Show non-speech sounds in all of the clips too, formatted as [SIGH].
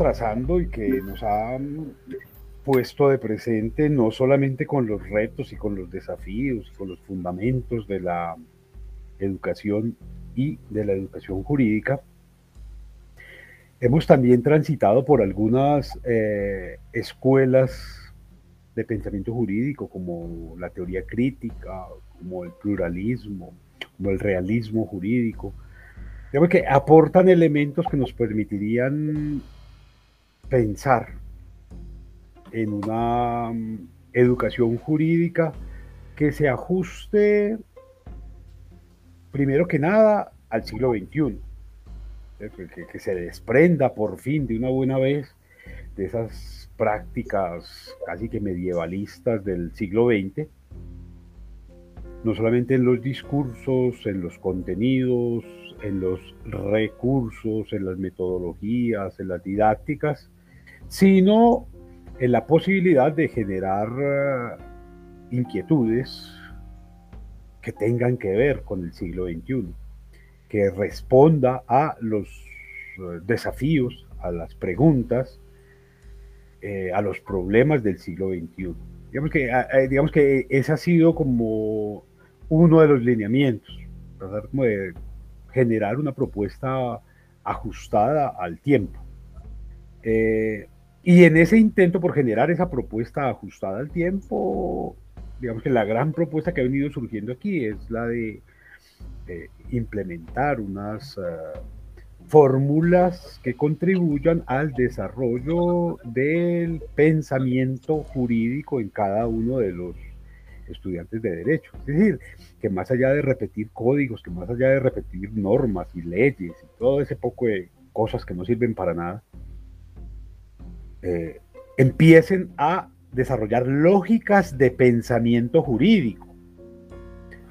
trazando y que nos ha puesto de presente no solamente con los retos y con los desafíos con los fundamentos de la educación y de la educación jurídica, hemos también transitado por algunas eh, escuelas de pensamiento jurídico como la teoría crítica, como el pluralismo, como el realismo jurídico, digamos que aportan elementos que nos permitirían pensar en una mm, educación jurídica que se ajuste, primero que nada, al siglo XXI, que, que se desprenda por fin de una buena vez de esas prácticas casi que medievalistas del siglo XX, no solamente en los discursos, en los contenidos, en los recursos, en las metodologías, en las didácticas, sino en la posibilidad de generar eh, inquietudes que tengan que ver con el siglo XXI, que responda a los eh, desafíos, a las preguntas, eh, a los problemas del siglo XXI. Digamos que, digamos que ese ha sido como uno de los lineamientos, tratar como generar una propuesta ajustada al tiempo. Eh, y en ese intento por generar esa propuesta ajustada al tiempo, digamos que la gran propuesta que ha venido surgiendo aquí es la de implementar unas eh, fórmulas que contribuyan al desarrollo del pensamiento jurídico en cada uno de los estudiantes de derecho. Es decir, que más allá de repetir códigos, que más allá de repetir normas y leyes y todo ese poco de cosas que no sirven para nada, eh, empiecen a desarrollar lógicas de pensamiento jurídico.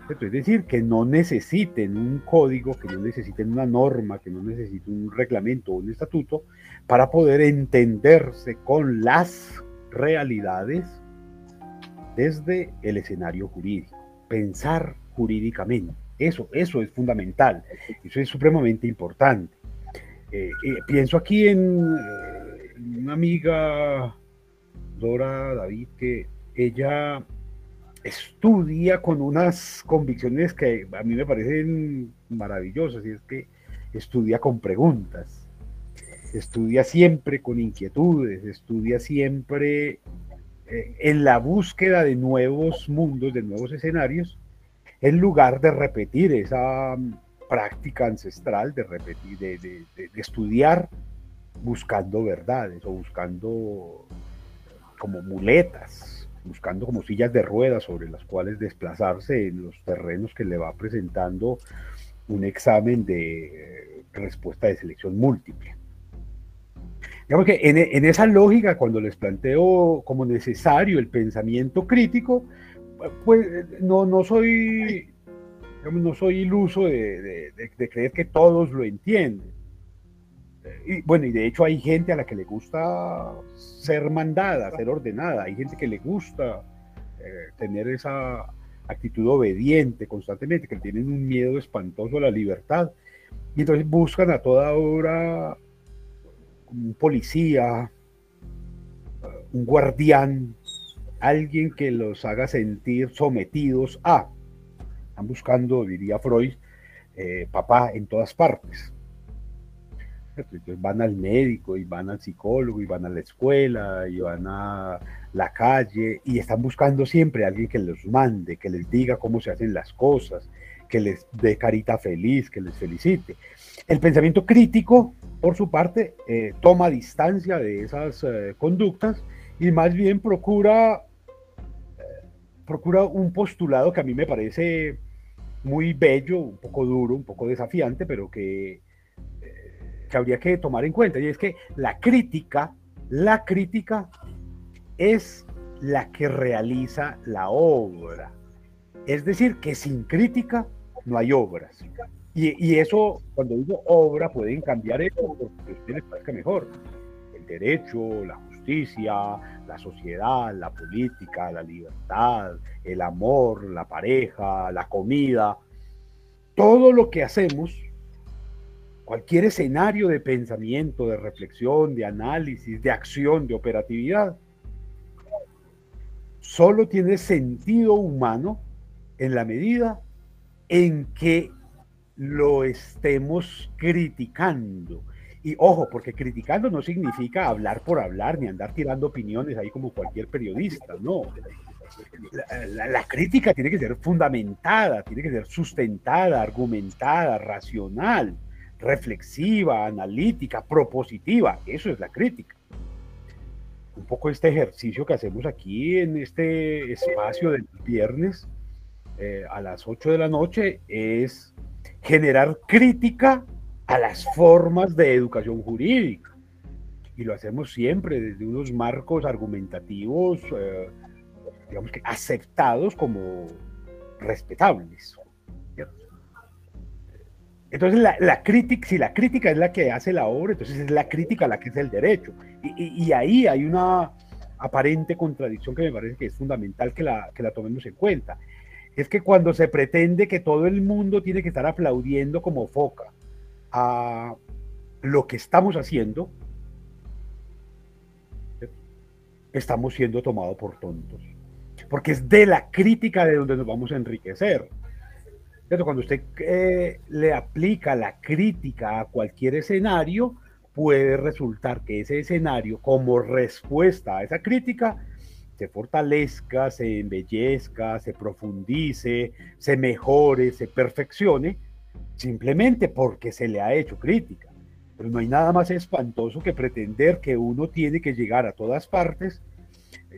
Es decir, que no necesiten un código, que no necesiten una norma, que no necesiten un reglamento o un estatuto para poder entenderse con las realidades desde el escenario jurídico, pensar jurídicamente. Eso, eso es fundamental, eso es supremamente importante. Eh, eh, pienso aquí en eh, una amiga, Dora David, que ella estudia con unas convicciones que a mí me parecen maravillosas, y es que estudia con preguntas, estudia siempre con inquietudes, estudia siempre eh, en la búsqueda de nuevos mundos, de nuevos escenarios, en lugar de repetir esa mm, práctica ancestral de repetir, de, estudiar buscando verdades o buscando como muletas, buscando como sillas de ruedas sobre las cuales desplazarse en los terrenos que le va presentando un examen de eh, respuesta de selección múltiple. Digamos que en, esa lógica, cuando les planteo como necesario el pensamiento crítico, pues no, no soy, no soy iluso de, creer que todos lo entienden. Y bueno, y de hecho hay gente a la que le gusta ser mandada, ser ordenada, hay gente que le gusta eh, tener esa actitud obediente constantemente, que tienen un miedo espantoso a la libertad, y entonces buscan a toda hora un policía, un guardián, alguien que los haga sentir sometidos a. Están buscando, diría Freud, eh, papá en todas partes. Entonces van al médico y van al psicólogo y van a la escuela y van a la calle y están buscando siempre a alguien que los mande, que les diga cómo se hacen las cosas, que les dé carita feliz, que les felicite. El pensamiento crítico, por su parte, eh, toma distancia de esas eh, conductas y más bien procura, eh, procura un postulado que a mí me parece muy bello, un poco duro, un poco desafiante, pero que, que habría que tomar en cuenta. Y es que la crítica, la crítica es la que realiza la obra. Es decir, que sin crítica no hay obras. Y, eso, cuando digo obra, pueden cambiar eso porque mejor. El derecho, la justicia, la sociedad, la política, la libertad, el amor, la pareja, la comida, todo lo que hacemos cualquier escenario de pensamiento, de reflexión, de análisis, de acción, de operatividad, solo tiene sentido humano en la medida en que lo estemos criticando. Y ojo, porque criticando no significa hablar por hablar ni andar tirando opiniones ahí como cualquier periodista, no. La, crítica tiene que ser fundamentada, tiene que ser sustentada, argumentada, racional, reflexiva, analítica, propositiva. Eso es la crítica. Un poco este ejercicio que hacemos aquí en este espacio del viernes eh, a las 8 de la noche es generar crítica a las formas de educación jurídica. Y lo hacemos siempre desde unos marcos argumentativos, eh, digamos que aceptados como respetables. Entonces, la, crítica, si la crítica es la que hace la obra, entonces es la crítica la que es el derecho. Y, ahí hay una aparente contradicción que me parece que es fundamental que la, que la tomemos en cuenta. Es que cuando se pretende que todo el mundo tiene que estar aplaudiendo como foca a lo que estamos haciendo, estamos siendo tomados por tontos. Porque es de la crítica de donde nos vamos a enriquecer. Cuando usted eh, le aplica la crítica a cualquier escenario, puede resultar que ese escenario, como respuesta a esa crítica, se fortalezca, se embellezca, se profundice, se mejore, se perfeccione, simplemente porque se le ha hecho crítica. Pero no hay nada más espantoso que pretender que uno tiene que llegar a todas partes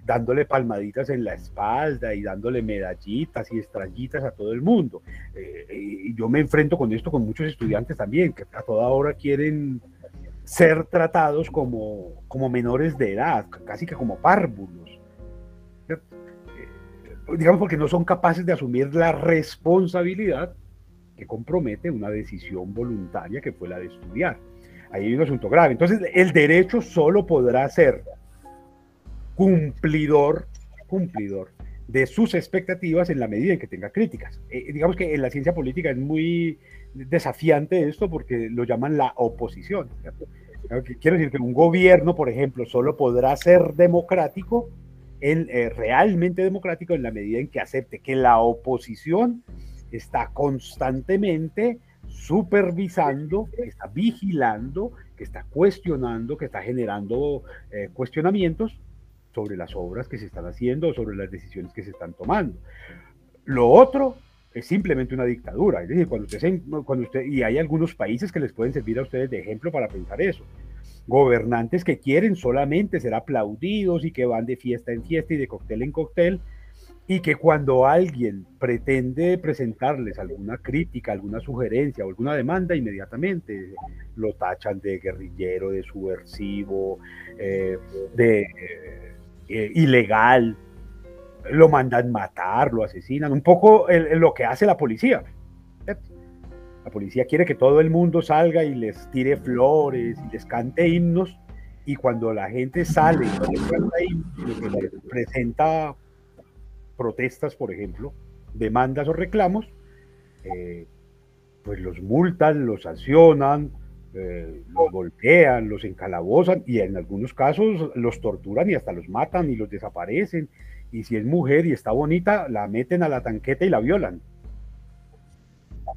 dándole palmaditas en la espalda y dándole medallitas y estrellitas a todo el mundo. Eh, yo me enfrento con esto con muchos estudiantes también, que a toda hora quieren ser tratados como, como menores de edad, casi que como párvulos digamos, porque no son capaces de asumir la responsabilidad que compromete una decisión voluntaria que fue la de estudiar. Ahí hay un asunto grave. Entonces, el derecho solo podrá ser cumplidor, cumplidor de sus expectativas en la medida en que tenga críticas. Eh, digamos que en la ciencia política es muy desafiante esto porque lo llaman la oposición. Quiero decir que un gobierno, por ejemplo, solo podrá ser democrático eh, realmente democrático en la medida en que acepte que la oposición está constantemente supervisando, que está vigilando, que está cuestionando, que está generando eh, cuestionamientos sobre las obras que se están haciendo, sobre las decisiones que se están tomando. Lo otro es simplemente una dictadura, es decir, cuando usted, cuando usted, y hay algunos países que les pueden servir a ustedes de ejemplo para pensar eso gobernantes que quieren solamente ser aplaudidos y que van de fiesta en fiesta y de cóctel en cóctel, y que cuando alguien pretende presentarles alguna crítica, alguna sugerencia o alguna demanda, inmediatamente lo tachan de guerrillero, de subversivo, eh, de eh, ilegal, lo mandan matar, lo asesinan, un poco lo que hace la policía. La policía quiere que todo el mundo salga y les tire flores y les cante himnos. Y cuando la gente sale y les canta himnos, presenta protestas, por ejemplo, demandas o reclamos, eh, pues los multan, los sancionan, eh, los golpean, los encalabozan y en algunos casos los torturan y hasta los matan y los desaparecen. Y si es mujer y está bonita, la meten a la tanqueta y la violan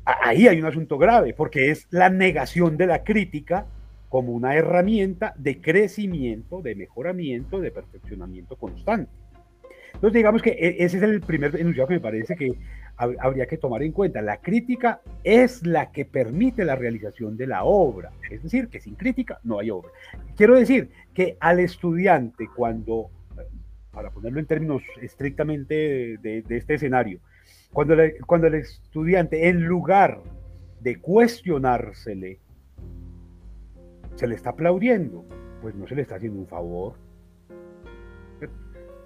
ahí hay un asunto grave, porque es la negación de la crítica como una herramienta de crecimiento, de mejoramiento, de perfeccionamiento constante. Entonces, digamos que e, ese es el primer enunciado que me parece que habría que tomar en cuenta. La crítica es la que permite la realización de la obra. Es decir, que sin crítica no hay obra. Quiero decir que al estudiante, cuando, para ponerlo en términos estrictamente de este escenario, cuando, cuando el estudiante, en lugar de cuestionársele, se le está aplaudiendo, pues no se le está haciendo un favor.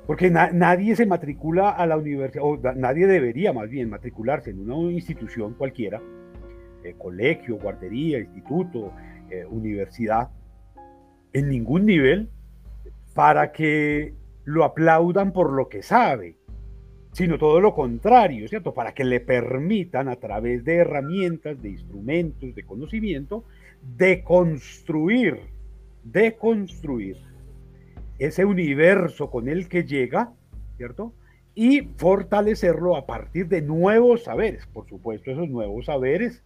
Porque nadie se matricula a la universidad, o nadie debería más bien matricularse en una institución cualquiera, eh, colegio, guardería, instituto, eh, universidad, en ningún nivel, para que lo aplaudan por lo que sabe sino todo lo contrario, ¿cierto? Para que le permitan a través de herramientas, de instrumentos, de conocimiento, deconstruir, deconstruir ese universo con el que llega, ¿cierto? Y fortalecerlo a partir de nuevos saberes. Por supuesto, esos nuevos saberes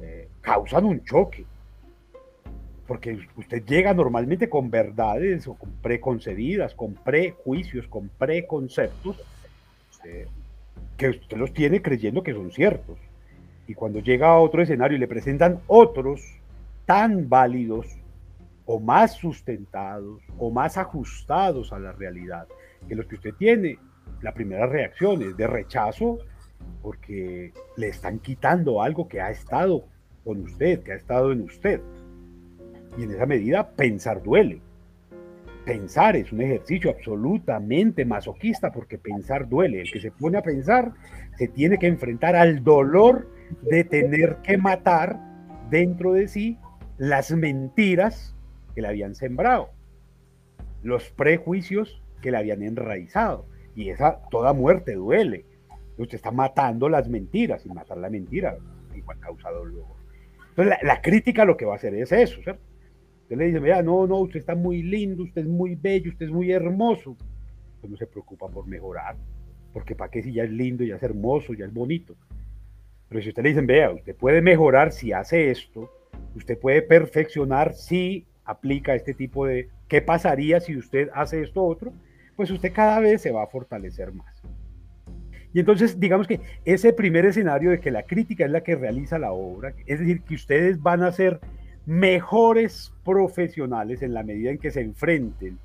eh, causan un choque, porque usted llega normalmente con verdades o con preconcebidas, con prejuicios, con preconceptos, eh, que usted los tiene creyendo que son ciertos. Y cuando llega a otro escenario y le presentan otros tan válidos o más sustentados o más ajustados a la realidad que los que usted tiene, la primera reacción es de rechazo porque le están quitando algo que ha estado con usted, que ha estado en usted. Y en esa medida pensar duele. Pensar es un ejercicio absolutamente masoquista porque pensar duele. El que se pone a pensar se tiene que enfrentar al dolor de tener que matar dentro de sí las mentiras que le habían sembrado, los prejuicios que le habían enraizado. Y esa toda muerte duele. Usted está matando las mentiras y matar la mentira igual causa dolor. Entonces la, crítica lo que va a hacer es eso, ¿cierto? Usted le dice, vea, no, no, usted está muy lindo, usted es muy bello, usted es muy hermoso. Usted no se preocupa por mejorar, porque para qué si ya es lindo, ya es hermoso, ya es bonito. Pero si usted le dicen, vea, usted puede mejorar si hace esto, usted puede perfeccionar si aplica este tipo de, ¿qué pasaría si usted hace esto otro? Pues usted cada vez se va a fortalecer más. Y entonces, digamos que ese primer escenario de que la crítica es la que realiza la obra, es decir, que ustedes van a ser mejores profesionales en la medida en que se enfrenten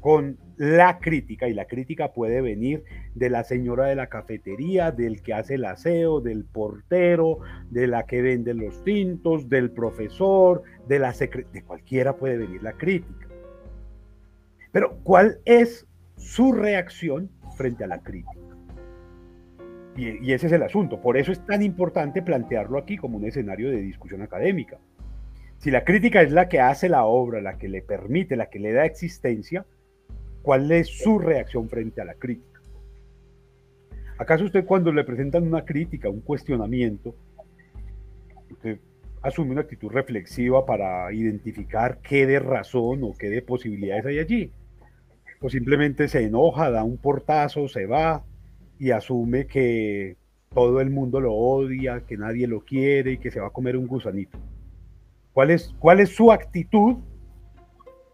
con la crítica, y la crítica puede venir de la señora de la cafetería, del que hace el aseo, del portero, de la que vende los tintos, del profesor, de la de cualquiera puede venir la crítica. Pero, ¿cuál es su reacción frente a la crítica? Y ese es el asunto. Por eso es tan importante plantearlo aquí como un escenario de discusión académica. Si la crítica es la que hace la obra, la que le permite, la que le da existencia, ¿Cuál es su reacción frente a la crítica? ¿Acaso usted cuando le presentan una crítica, un cuestionamiento, usted asume una actitud reflexiva para identificar qué de razón o qué de posibilidades hay allí? O simplemente se enoja, da un portazo, se va y asume que todo el mundo lo odia, que nadie lo quiere y que se va a comer un gusanito. ¿Cuál es, cuál es su actitud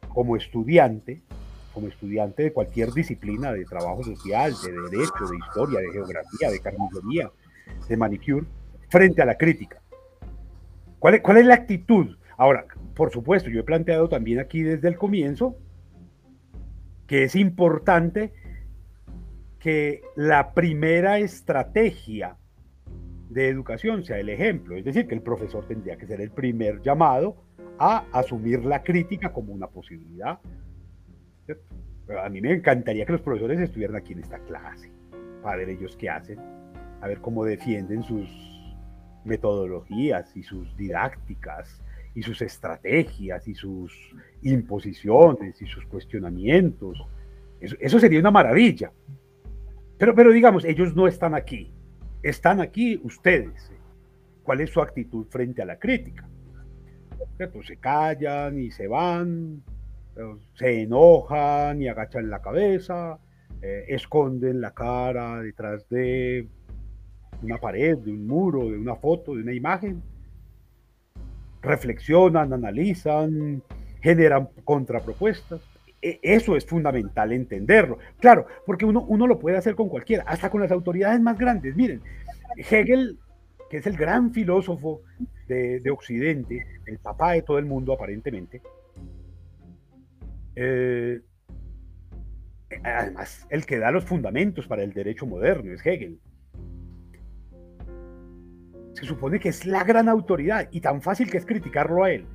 como estudiante como estudiante de cualquier disciplina de trabajo social, de derecho, de historia, de geografía, de carnicería, de manicure, frente a la crítica. ¿Cuál es, ¿Cuál es la actitud? Ahora, por supuesto, yo he planteado también aquí desde el comienzo que es importante que la primera estrategia de educación sea el ejemplo, es decir, que el profesor tendría que ser el primer llamado a asumir la crítica como una posibilidad, a mí me encantaría que los profesores estuvieran aquí en esta clase, para ver ellos qué hacen, a ver cómo defienden sus metodologías y sus didácticas y sus estrategias y sus imposiciones y sus cuestionamientos. Eso, sería una maravilla. Pero, pero digamos, ellos no están aquí. Están aquí ustedes. ¿Cuál es su actitud frente a la crítica? Se callan y se van, se enojan y agachan la cabeza, eh, esconden la cara detrás de una pared, de un muro, de una foto, de una imagen, reflexionan, analizan, generan contrapropuestas. E, eso es fundamental entenderlo. Claro, porque uno, uno lo puede hacer con cualquiera, hasta con las autoridades más grandes. Miren, Hegel, que es el gran filósofo de, de Occidente, el papá de todo el mundo aparentemente, eh, además, el que da los fundamentos para el derecho moderno es Hegel. Se supone que es la gran autoridad y tan fácil que es criticarlo a él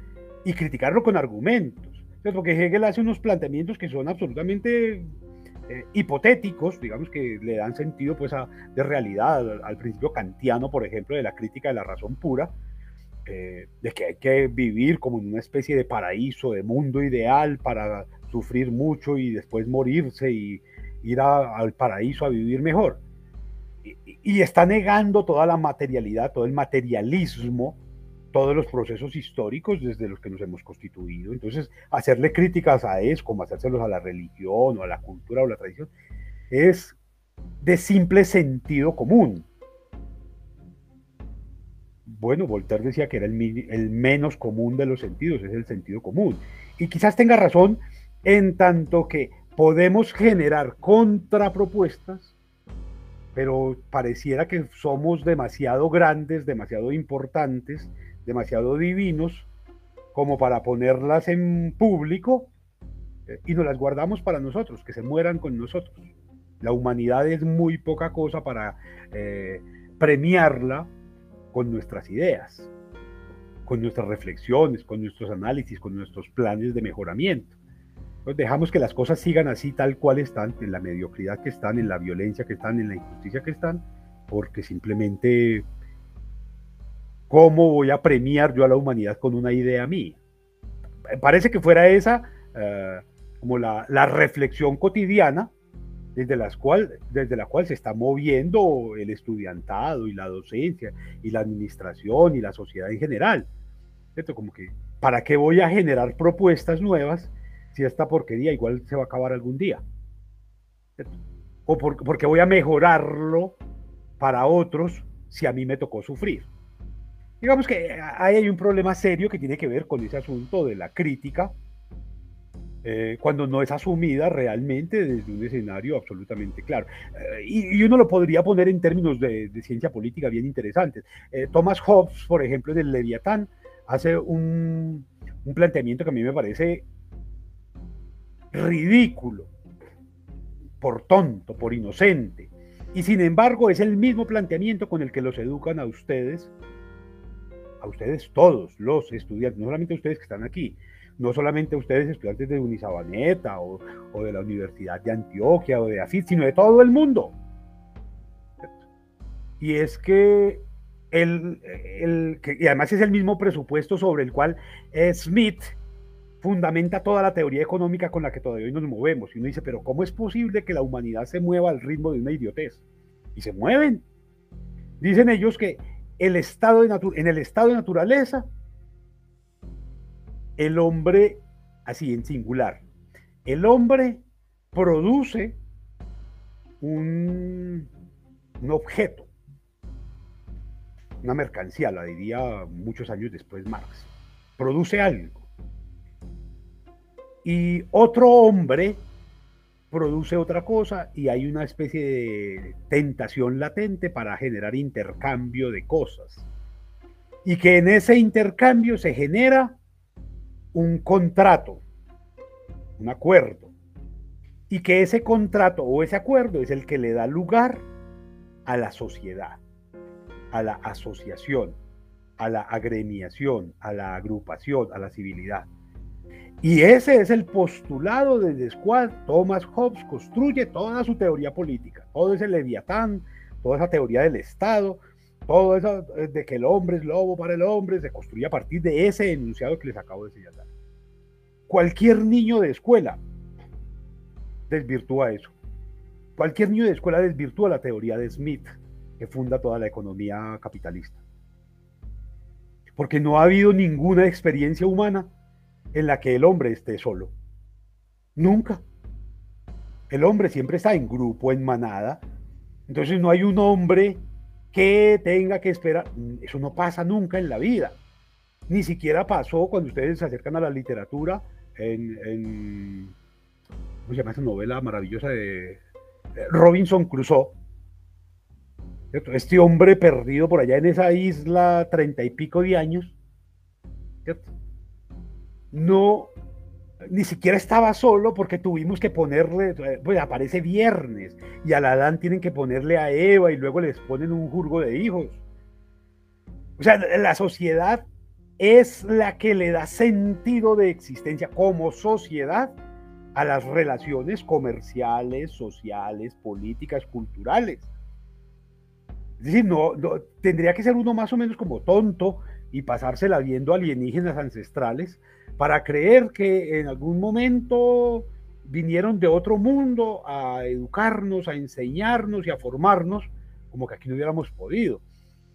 y criticarlo con argumentos. Porque Hegel hace unos planteamientos que son absolutamente eh, hipotéticos, digamos que le dan sentido pues de realidad al, principio kantiano, por ejemplo, de la crítica de la razón pura, eh, de que hay que vivir como en una especie de paraíso, de mundo ideal para sufrir mucho y después morirse y, ir al paraíso a vivir mejor. y está negando toda la materialidad, todo el materialismo todos los procesos históricos desde los que nos hemos constituido. Entonces, hacerle críticas a eso, como hacérselos a la religión o a la cultura o la tradición, es de simple sentido común. Bueno, Voltaire decía que era el, el menos común de los sentidos, es el sentido común. Y quizás tenga razón en tanto que podemos generar contrapropuestas, pero pareciera que somos demasiado grandes, demasiado importantes, demasiado divinos como para ponerlas en público eh, y nos las guardamos para nosotros, que se mueran con nosotros. La humanidad es muy poca cosa para eh, premiarla con nuestras ideas, con nuestras reflexiones, con nuestros análisis, con nuestros planes de mejoramiento. Entonces dejamos que las cosas sigan así tal cual están, en la mediocridad que están, en la violencia que están, en la injusticia que están, porque simplemente ¿Cómo voy a premiar yo a la humanidad con una idea mía? Parece que fuera esa eh, como la, reflexión cotidiana desde, las cual, desde la cual se está moviendo el estudiantado y la docencia y la administración y la sociedad en general. esto Como que, ¿para qué voy a generar propuestas nuevas si esta porquería igual se va a acabar algún día? ¿O porque voy a mejorarlo para otros si a mí me tocó sufrir? Digamos que ahí hay un problema serio que tiene que ver con ese asunto de la crítica, eh, cuando no es asumida realmente desde un escenario absolutamente claro. Eh, y, uno lo podría poner en términos de, ciencia política bien interesantes. Eh, Thomas Hobbes, por ejemplo, del Leviatán, hace un, un planteamiento que a mí me parece ridículo, por tonto, por inocente. Y sin embargo es el mismo planteamiento con el que los educan a ustedes a ustedes todos los estudiantes, no solamente a ustedes que están aquí, no solamente a ustedes estudiantes de Unisabaneta o, o de la Universidad de Antioquia o de AFIT, sino de todo el mundo. Y es que el, el que, y además es el mismo presupuesto sobre el cual Smith fundamenta toda la teoría económica con la que todavía hoy nos movemos. Y uno dice, pero ¿cómo es posible que la humanidad se mueva al ritmo de una idiotez? Y se mueven. Dicen ellos que el estado de en el estado de naturaleza, el hombre, así en singular, el hombre produce un, un objeto, una mercancía, la diría muchos años después Marx, produce algo. Y otro hombre produce otra cosa y hay una especie de tentación latente para generar intercambio de cosas. Y que en ese intercambio se genera un contrato, un acuerdo. Y que ese contrato o ese acuerdo es el que le da lugar a la sociedad, a la asociación, a la agremiación, a la agrupación, a la civilidad. Y ese es el postulado desde el cual Thomas Hobbes construye toda su teoría política, todo ese leviatán, toda esa teoría del Estado, todo eso eh, de que el hombre es lobo para el hombre, se construye a partir de ese enunciado que les acabo de señalar. Cualquier niño de escuela desvirtúa eso. Cualquier niño de escuela desvirtúa la teoría de Smith, que funda toda la economía capitalista. Porque no ha habido ninguna experiencia humana en la que el hombre esté solo. Nunca. El hombre siempre está en grupo, en manada. Entonces no hay un hombre que tenga que esperar. Eso no pasa nunca en la vida. Ni siquiera pasó cuando ustedes se acercan a la literatura en, ¿cómo se llama esa novela maravillosa de Robinson Crusoe? Este hombre perdido por allá en esa isla treinta y pico de años. ¿cierto? No, ni siquiera estaba solo porque tuvimos que ponerle, pues aparece viernes y al Adán tienen que ponerle a Eva y luego les ponen un jurgo de hijos. O sea, la sociedad es la que le da sentido de existencia como sociedad a las relaciones comerciales, sociales, políticas, culturales. Es decir, no, tendría que ser uno más o menos como tonto y pasársela viendo alienígenas ancestrales para creer que en algún momento vinieron de otro mundo a educarnos, a enseñarnos y a formarnos, como que aquí no hubiéramos podido.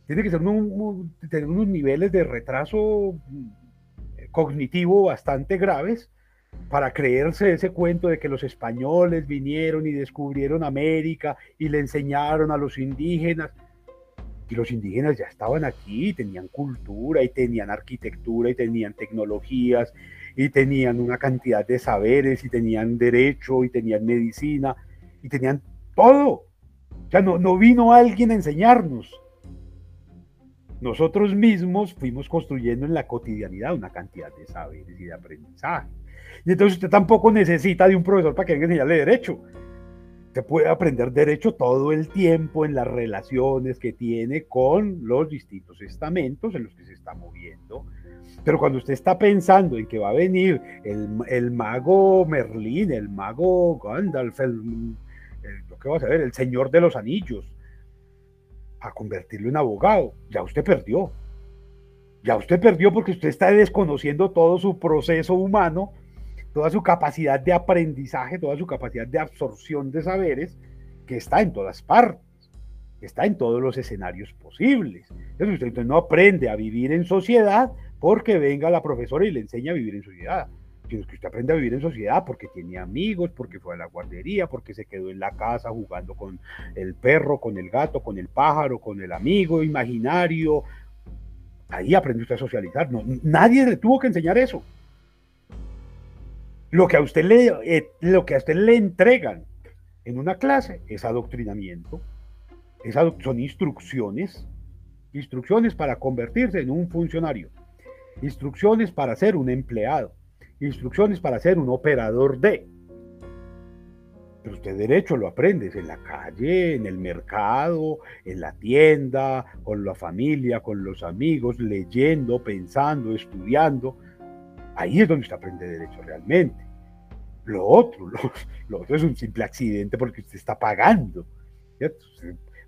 Tiene que ser tener unos niveles de retraso mm, cognitivo bastante graves para creerse ese cuento de que los españoles vinieron y descubrieron América y le enseñaron a los indígenas. Y los indígenas ya estaban aquí, tenían cultura y tenían arquitectura y tenían tecnologías y tenían una cantidad de saberes y tenían derecho y tenían medicina y tenían todo. O sea, no, no vino alguien a enseñarnos. Nosotros mismos fuimos construyendo en la cotidianidad una cantidad de saberes y de aprendizaje. Y entonces usted tampoco necesita de un profesor para que venga a derecho. Usted puede aprender derecho todo el tiempo en las relaciones que tiene con los distintos estamentos en los que se está moviendo. Pero cuando usted está pensando en que va a venir el, mago Merlín, el mago Gandalf, lo que va a saber, el señor de los anillos, a convertirlo en abogado, ya usted perdió. Ya usted perdió porque usted está desconociendo todo su proceso humano toda su capacidad de aprendizaje, toda su capacidad de absorción de saberes, que está en todas partes, está en todos los escenarios posibles. Entonces usted no aprende a vivir en sociedad porque venga la profesora y le enseña a vivir en sociedad, sino que usted aprende a vivir en sociedad porque tiene amigos, porque fue a la guardería, porque se quedó en la casa jugando con el perro, con el gato, con el pájaro, con el amigo imaginario. Ahí aprende usted a socializar. No, nadie le tuvo que enseñar eso. Lo que a usted le, eh, lo que a usted le entregan en una clase es adoctrinamiento, son instrucciones, instrucciones para convertirse en un funcionario, instrucciones para ser un empleado, instrucciones para ser un operador de. Pero usted derecho lo aprende en la calle, en el mercado, en la tienda, con la familia, con los amigos, leyendo, pensando, estudiando. Ahí es donde usted aprende derecho realmente. Lo otro, [LAUGHS] lo, otro es un simple accidente porque usted está pagando.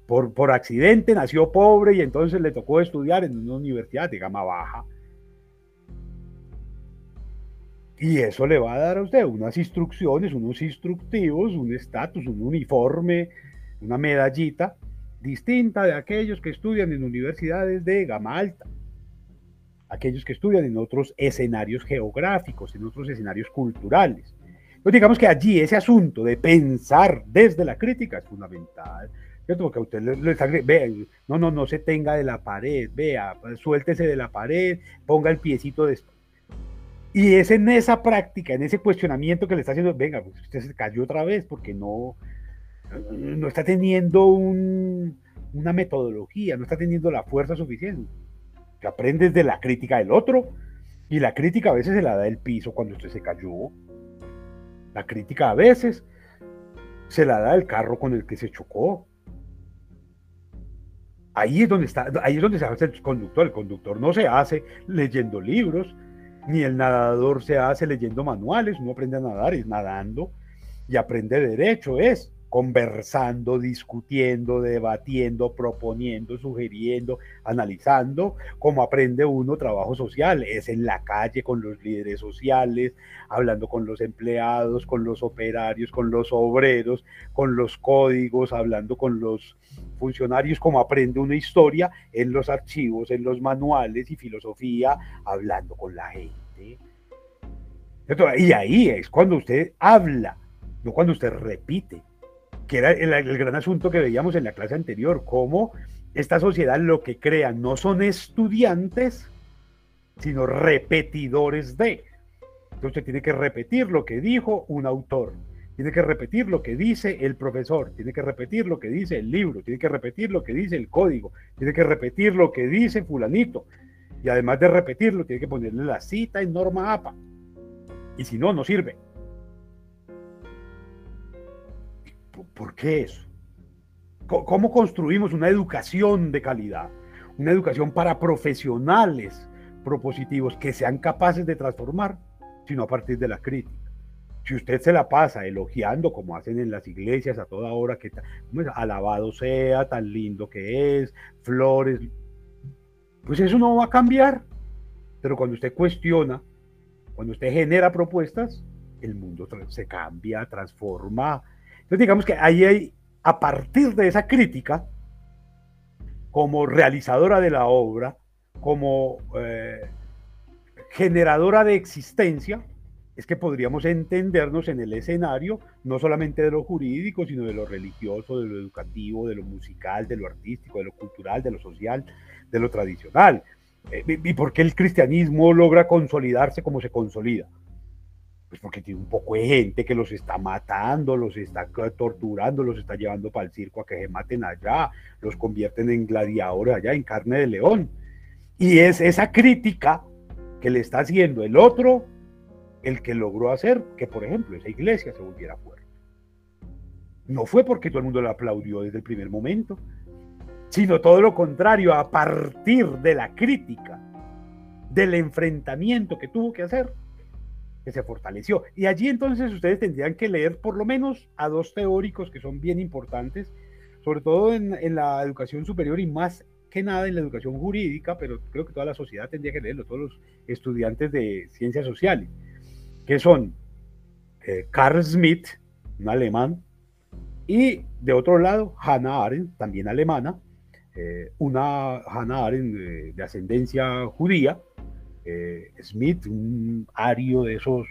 Por, por accidente nació pobre y entonces le tocó estudiar en una universidad de gama baja. Y eso le va a dar a usted unas instrucciones, unos instructivos, un estatus, un uniforme, una medallita distinta de aquellos que estudian en universidades de gama alta aquellos que estudian en otros escenarios geográficos, en otros escenarios culturales. Pues digamos que allí ese asunto de pensar desde la crítica es fundamental. ¿cierto? Porque a usted le, está, vea, no, no, no se tenga de la pared, vea, suéltese de la pared, ponga el piecito de... Y es en esa práctica, en ese cuestionamiento que le está haciendo, venga, pues usted se cayó otra vez porque no, no está teniendo una metodología, no está teniendo la fuerza suficiente que aprendes de la crítica del otro y la crítica a veces se la da el piso cuando usted se cayó. La crítica a veces se la da el carro con el que se chocó. Ahí es donde está, ahí es donde se hace el conductor. El conductor no se hace leyendo libros, ni el nadador se hace leyendo manuales. Uno aprende a nadar, es nadando y aprende derecho, es conversando, discutiendo, debatiendo, proponiendo, sugiriendo, analizando, como aprende uno trabajo social, es en la calle con los líderes sociales, hablando con los empleados, con los operarios, con los obreros, con los códigos, hablando con los funcionarios, como aprende una historia en los archivos, en los manuales y filosofía, hablando con la gente. Y ahí es cuando usted habla, no cuando usted repite que era el, gran asunto que veíamos en la clase anterior, cómo esta sociedad lo que crea no son estudiantes, sino repetidores de. Entonces tiene que repetir lo que dijo un autor, tiene que repetir lo que dice el profesor, tiene que repetir lo que dice el libro, tiene que repetir lo que dice el código, tiene que repetir lo que dice fulanito. Y además de repetirlo, tiene que ponerle la cita en norma APA. Y si no, no sirve. ¿Por qué eso? ¿Cómo construimos una educación de calidad? Una educación para profesionales propositivos que sean capaces de transformar, sino a partir de la crítica. Si usted se la pasa elogiando, como hacen en las iglesias a toda hora, que alabado sea, tan lindo que es, flores, pues eso no va a cambiar. Pero cuando usted cuestiona, cuando usted genera propuestas, el mundo se cambia, transforma. Entonces digamos que ahí hay, a partir de esa crítica, como realizadora de la obra, como eh, generadora de existencia, es que podríamos entendernos en el escenario no solamente de lo jurídico, sino de lo religioso, de lo educativo, de lo musical, de lo artístico, de lo cultural, de lo social, de lo tradicional. Eh, ¿Y por qué el cristianismo logra consolidarse como se consolida? Pues porque tiene un poco de gente que los está matando, los está torturando, los está llevando para el circo a que se maten allá, los convierten en gladiadores allá, en carne de león. Y es esa crítica que le está haciendo el otro el que logró hacer que, por ejemplo, esa iglesia se volviera fuerte. No fue porque todo el mundo la aplaudió desde el primer momento, sino todo lo contrario, a partir de la crítica, del enfrentamiento que tuvo que hacer, que se fortaleció. Y allí entonces ustedes tendrían que leer por lo menos a dos teóricos que son bien importantes, sobre todo en, la educación superior y más que nada en la educación jurídica, pero creo que toda la sociedad tendría que leerlo, todos los estudiantes de ciencias sociales, que son eh, Carl Smith, un alemán, y de otro lado Hannah Arendt, también alemana, eh, una Hannah Arendt de, de ascendencia judía, eh, Smith, un ario de esos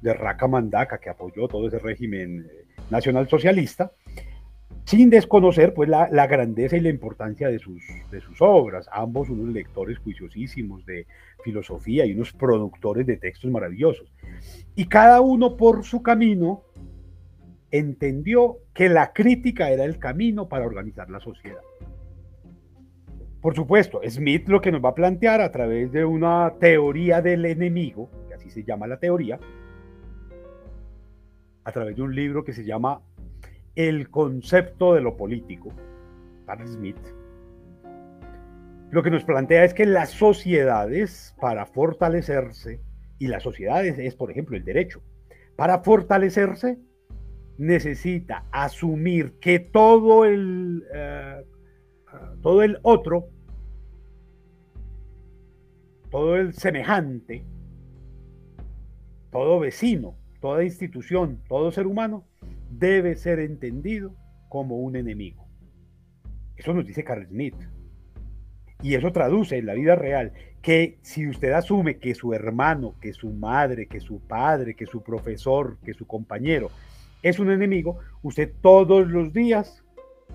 de Raca Mandaca que apoyó todo ese régimen eh, nacional socialista, sin desconocer pues la, la, grandeza y la importancia de sus, de sus obras, ambos unos lectores juiciosísimos de filosofía y unos productores de textos maravillosos. Y cada uno por su camino entendió que la crítica era el camino para organizar la sociedad. Por supuesto, Smith lo que nos va a plantear a través de una teoría del enemigo, que así se llama la teoría, a través de un libro que se llama El concepto de lo político, para Smith, lo que nos plantea es que las sociedades, para fortalecerse, y las sociedades es, por ejemplo, el derecho, para fortalecerse, necesita asumir que todo el, uh, todo el otro todo el semejante, todo vecino, toda institución, todo ser humano, debe ser entendido como un enemigo. Eso nos dice Carl Smith. Y eso traduce en la vida real que si usted asume que su hermano, que su madre, que su padre, que su profesor, que su compañero es un enemigo, usted todos los días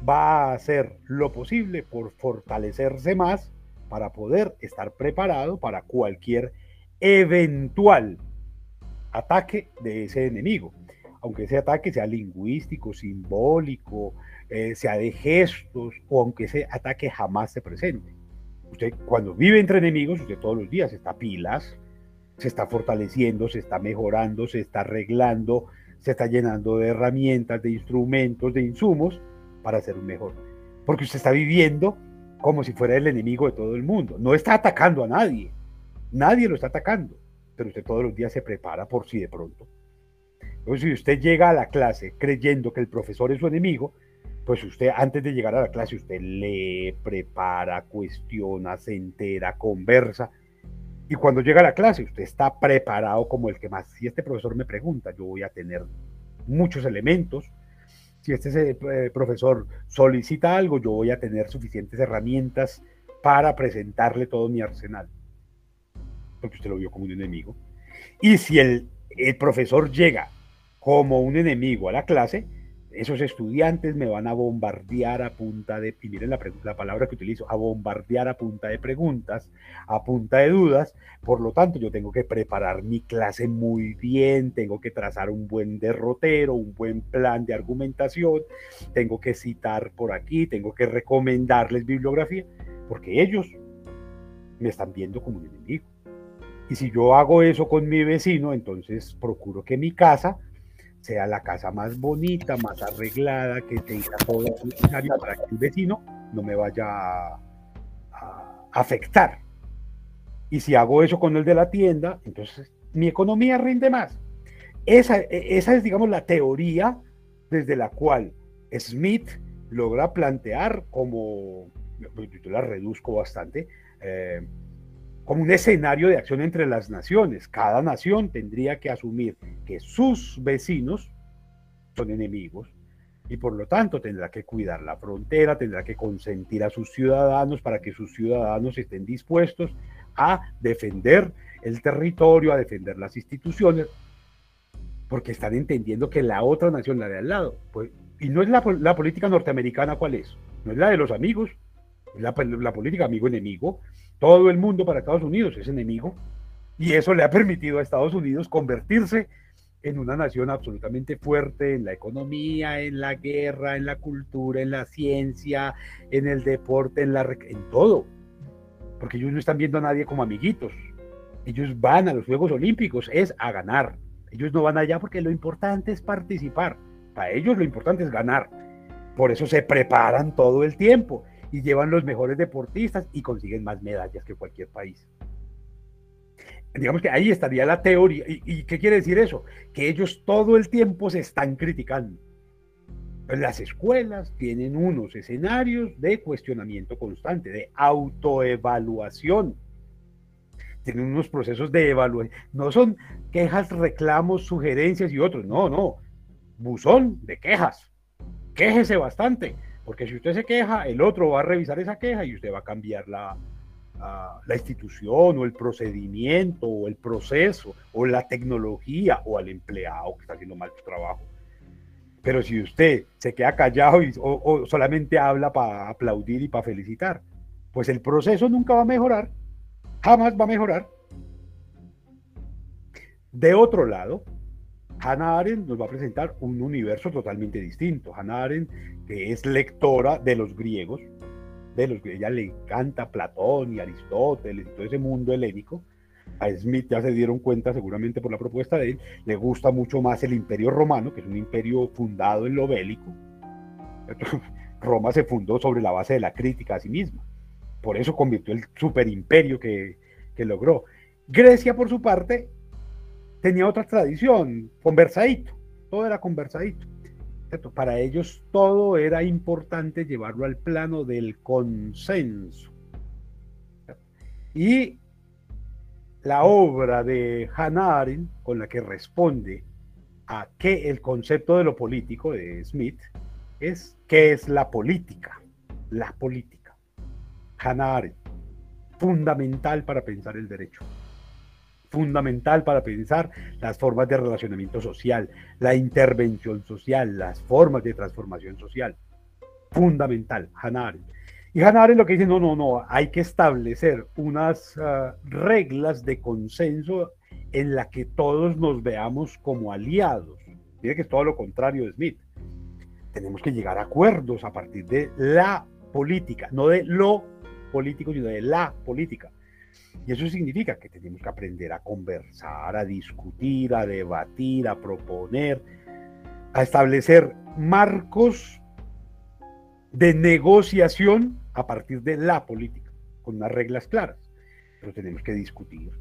va a hacer lo posible por fortalecerse más para poder estar preparado para cualquier eventual ataque de ese enemigo. Aunque ese ataque sea lingüístico, simbólico, eh, sea de gestos o aunque ese ataque jamás se presente. Usted cuando vive entre enemigos, usted todos los días está pilas, se está fortaleciendo, se está mejorando, se está arreglando, se está llenando de herramientas, de instrumentos, de insumos para ser un mejor. Porque usted está viviendo como si fuera el enemigo de todo el mundo. No está atacando a nadie, nadie lo está atacando, pero usted todos los días se prepara por si de pronto. Entonces, si usted llega a la clase creyendo que el profesor es su enemigo, pues usted antes de llegar a la clase, usted lee, prepara, cuestiona, se entera, conversa. Y cuando llega a la clase, usted está preparado como el que más. Si este profesor me pregunta, yo voy a tener muchos elementos, si este eh, profesor solicita algo, yo voy a tener suficientes herramientas para presentarle todo mi arsenal. Porque usted lo vio como un enemigo. Y si el, el profesor llega como un enemigo a la clase, esos estudiantes me van a bombardear a punta de, y miren la, la, palabra que utilizo, a bombardear a punta de preguntas, a punta de dudas. Por lo tanto, yo tengo que preparar mi clase muy bien, tengo que trazar un buen derrotero, un buen plan de argumentación, tengo que citar por aquí, tengo que recomendarles bibliografía, porque ellos me están viendo como un enemigo. Y si yo hago eso con mi vecino, entonces procuro que mi casa sea la casa más bonita, más arreglada, que tenga todo lo necesario para que el vecino no me vaya a, afectar. Y si hago eso con el de la tienda, entonces mi economía rinde más. Esa, esa es, digamos, la teoría desde la cual Smith logra plantear como, yo la reduzco bastante, eh, como un escenario de acción entre las naciones. Cada nación tendría que asumir que sus vecinos son enemigos y por lo tanto tendrá que cuidar la frontera, tendrá que consentir a sus ciudadanos para que sus ciudadanos estén dispuestos a defender el territorio, a defender las instituciones, porque están entendiendo que la otra nación, la de al lado, pues, y no es la, política norteamericana, ¿cuál es? No es la de los amigos, es la, la política amigo-enemigo. Todo el mundo para Estados Unidos es enemigo, y eso le ha permitido a Estados Unidos convertirse en una nación absolutamente fuerte en la economía, en la guerra, en la cultura, en la ciencia, en el deporte, en, la, en todo. Porque ellos no están viendo a nadie como amiguitos. Ellos van a los Juegos Olímpicos, es a ganar. Ellos no van allá porque lo importante es participar. Para ellos lo importante es ganar. Por eso se preparan todo el tiempo y llevan los mejores deportistas y consiguen más medallas que cualquier país digamos que ahí estaría la teoría. ¿Y, qué quiere decir eso? Que ellos todo el tiempo se están criticando. Las escuelas tienen unos escenarios de cuestionamiento constante, de autoevaluación. Tienen unos procesos de evaluación. No son quejas, reclamos, sugerencias y otros. No, no. Buzón de quejas. Quéjese bastante. Porque si usted se queja, el otro va a revisar esa queja y usted va a cambiar la, la institución o el procedimiento o el proceso o la tecnología o al empleado que está haciendo mal su trabajo. Pero si usted se queda callado y, o, solamente habla para aplaudir y para felicitar, pues el proceso nunca va a mejorar, jamás va a mejorar. De otro lado, Hannah Arendt nos va a presentar un universo totalmente distinto. Hannah Arendt, que es lectora de los griegos, de los que ella le encanta Platón y Aristóteles y todo ese mundo helénico. A Smith ya se dieron cuenta, seguramente por la propuesta de él, le gusta mucho más el imperio romano, que es un imperio fundado en lo bélico. [LAUGHS] Roma se fundó sobre la base de la crítica a sí misma. Por eso convirtió el superimperio que, que logró. Grecia, por su parte, tenía otra tradición, conversadito, todo era conversadito. Para ellos todo era importante llevarlo al plano del consenso. Y la obra de Hannah Arendt, con la que responde a qué el concepto de lo político de Smith, es qué es la política. La política. Hannah Arendt, fundamental para pensar el derecho fundamental para pensar las formas de relacionamiento social, la intervención social, las formas de transformación social. Fundamental, Hannah Y Hannah lo que dice, no, no, no, hay que establecer unas ah, reglas de consenso en la que todos nos veamos como aliados. Mire que es todo lo contrario de Smith. Tenemos que llegar a acuerdos a partir de la política, no de lo político, sino de la política. Y eso significa que tenemos que aprender a conversar, a discutir, a debatir, a proponer, a establecer marcos de negociación a partir de la política, con unas reglas claras. Pero tenemos que discutir.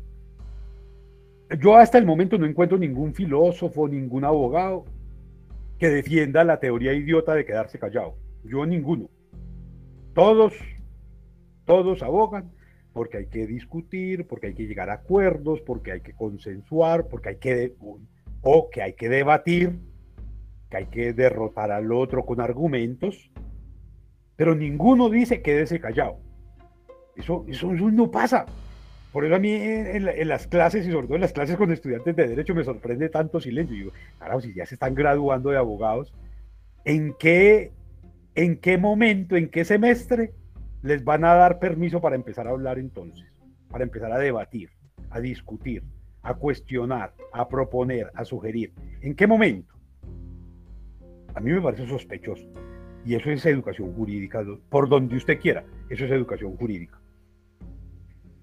Yo hasta el momento no encuentro ningún filósofo, ningún abogado que defienda la teoría idiota de quedarse callado. Yo ninguno. Todos, todos abogan porque hay que discutir, porque hay que llegar a acuerdos, porque hay que consensuar, porque hay que, o que hay que debatir, que hay que derrotar al otro con argumentos, pero ninguno dice quédese callado. Eso, eso, no pasa. Por eso a mí en, las clases y sobre todo en las clases con estudiantes de derecho me sorprende tanto silencio. Y digo, claro, si ya se están graduando de abogados, ¿en qué, en qué momento, en qué semestre les van a dar permiso para empezar a hablar entonces, para empezar a debatir, a discutir, a cuestionar, a proponer, a sugerir. ¿En qué momento? A mí me parece sospechoso. Y eso es educación jurídica, por donde usted quiera, eso es educación jurídica.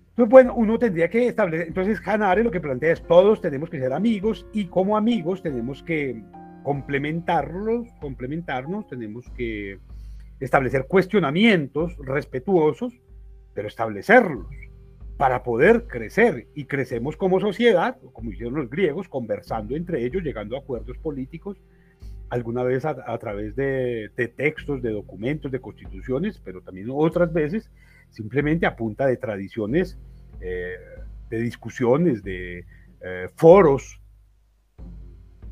Entonces, bueno, uno tendría que establecer, entonces Hanare lo que plantea es todos tenemos que ser amigos y como amigos tenemos que complementarlos, complementarnos, tenemos que establecer cuestionamientos respetuosos, pero establecerlos para poder crecer. Y crecemos como sociedad, como hicieron los griegos, conversando entre ellos, llegando a acuerdos políticos, alguna vez a, través de, textos, de documentos, de constituciones, pero también otras veces simplemente a punta de tradiciones eh, de discusiones, de eh, foros,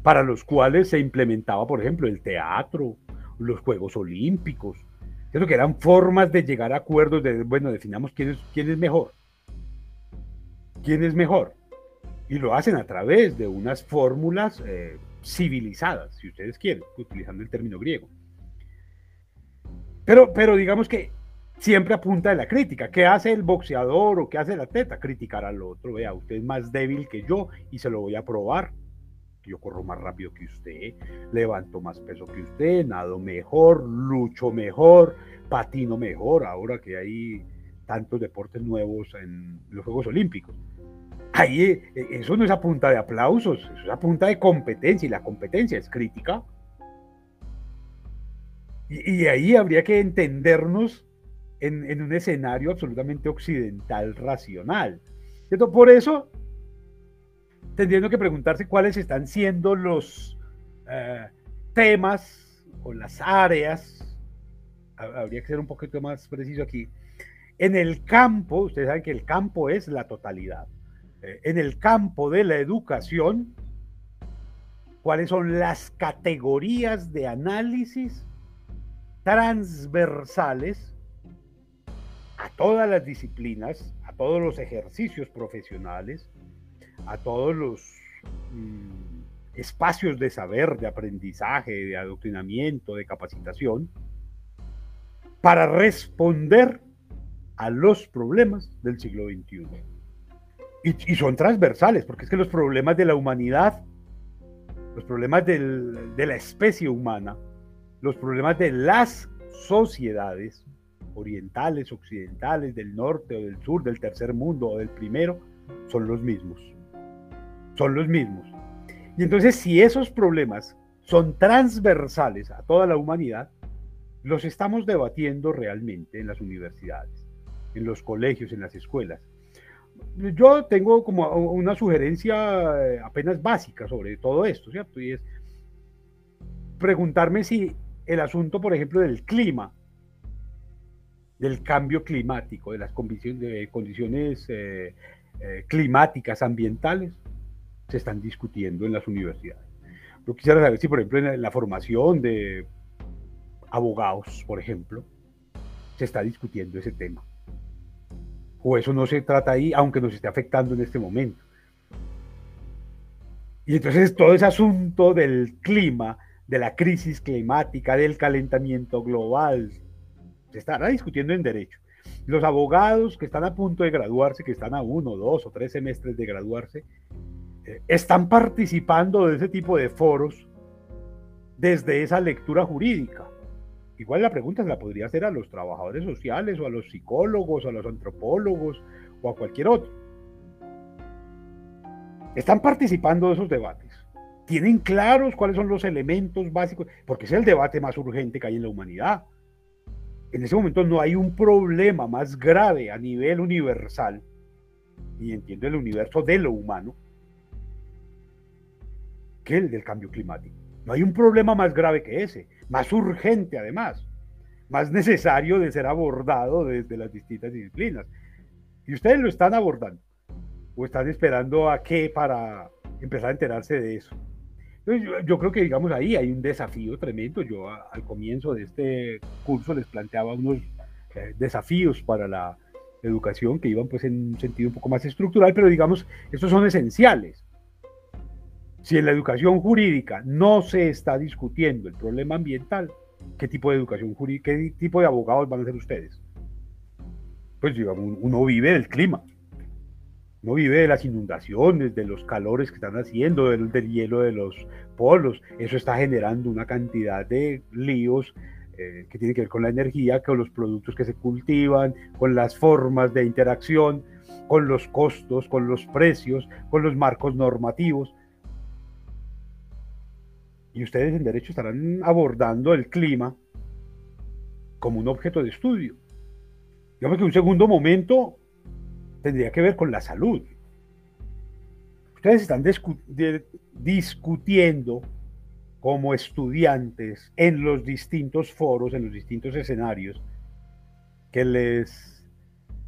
para los cuales se implementaba, por ejemplo, el teatro, los Juegos Olímpicos, eso que eran formas de llegar a acuerdos de, bueno, definamos quién es, quién es mejor. ¿Quién es mejor? Y lo hacen a través de unas fórmulas eh, civilizadas, si ustedes quieren, utilizando el término griego. Pero, pero digamos que siempre apunta de la crítica. ¿Qué hace el boxeador o qué hace el atleta? Criticar al otro. Vea, usted es más débil que yo y se lo voy a probar. Yo corro más rápido que usted, levanto más peso que usted, nado mejor, lucho mejor, patino mejor, ahora que hay tantos deportes nuevos en los Juegos Olímpicos. Ahí eh, eso no es a punta de aplausos, eso es a punta de competencia y la competencia es crítica. Y, ahí habría que entendernos en, un escenario absolutamente occidental, racional. Por eso, tendríamos que preguntarse cuáles están siendo los eh, temas o las áreas, habría que ser un poquito más preciso aquí, en el campo, ustedes saben que el campo es la totalidad, eh, en el campo de la educación, cuáles son las categorías de análisis transversales a todas las disciplinas, a todos los ejercicios profesionales, a todos los mm, espacios de saber, de aprendizaje, de adoctrinamiento, de capacitación, para responder a los problemas del siglo XXI. Y, son transversales, porque es que los problemas de la humanidad, los problemas de la especie humana, los problemas de las sociedades orientales, occidentales, del norte o del sur, del tercer mundo o del primero, son los mismos. Son los mismos. Y entonces si esos problemas son transversales a toda la humanidad, los estamos debatiendo realmente en las universidades, en los colegios, en las escuelas. Yo tengo como una sugerencia eh, apenas básica sobre todo esto, ¿cierto? Y es preguntarme si el asunto, por ejemplo, del clima, del cambio climático, de las condiciones, eh, eh, climáticas, ambientales, se están discutiendo en las universidades. Yo quisiera saber si, por ejemplo, en la formación de abogados, por ejemplo, se está discutiendo ese tema. O eso no se trata ahí, aunque nos esté afectando en este momento. Y entonces todo ese asunto del clima, de la crisis climática, del calentamiento global. Se estará discutiendo en derecho. Los abogados que están a punto de graduarse, que están a uno, dos o tres semestres de graduarse, están participando de ese tipo de foros desde esa lectura jurídica. Igual la pregunta se la podría hacer a los trabajadores sociales o a los psicólogos a los antropólogos o a cualquier otro. Están participando de esos debates tienen claros cuáles son los elementos básicos, porque es el debate más urgente que hay en la humanidad. En ese momento no hay un problema más grave a nivel universal, y entiendo el universo de lo humano, que el del cambio climático. No hay un problema más grave que ese, más urgente además, más necesario de ser abordado desde las distintas disciplinas. Y ustedes lo están abordando, o están esperando a qué para empezar a enterarse de eso. Yo, creo que, digamos, ahí hay un desafío tremendo. Yo al comienzo de este curso les planteaba unos eh, desafíos para la educación que iban pues en un sentido un poco más estructural, pero digamos, estos son esenciales. Si en la educación jurídica no se está discutiendo el problema ambiental, ¿qué tipo de educación jurídica, qué tipo de abogados van a ser ustedes? Pues digamos, uno vive del clima no vive de las inundaciones, de los calores que están haciendo, del, hielo de los polos. Eso está generando una cantidad de líos eh, que tienen que ver con la energía, con los productos que se cultivan, con las formas de interacción, con los costos, con los precios, con los marcos normativos. Y ustedes en derecho estarán abordando el clima como un objeto de estudio. Digamos que un segundo momento tendría que ver con la salud. Ustedes están discutiendo como estudiantes en los distintos foros, en los distintos escenarios que les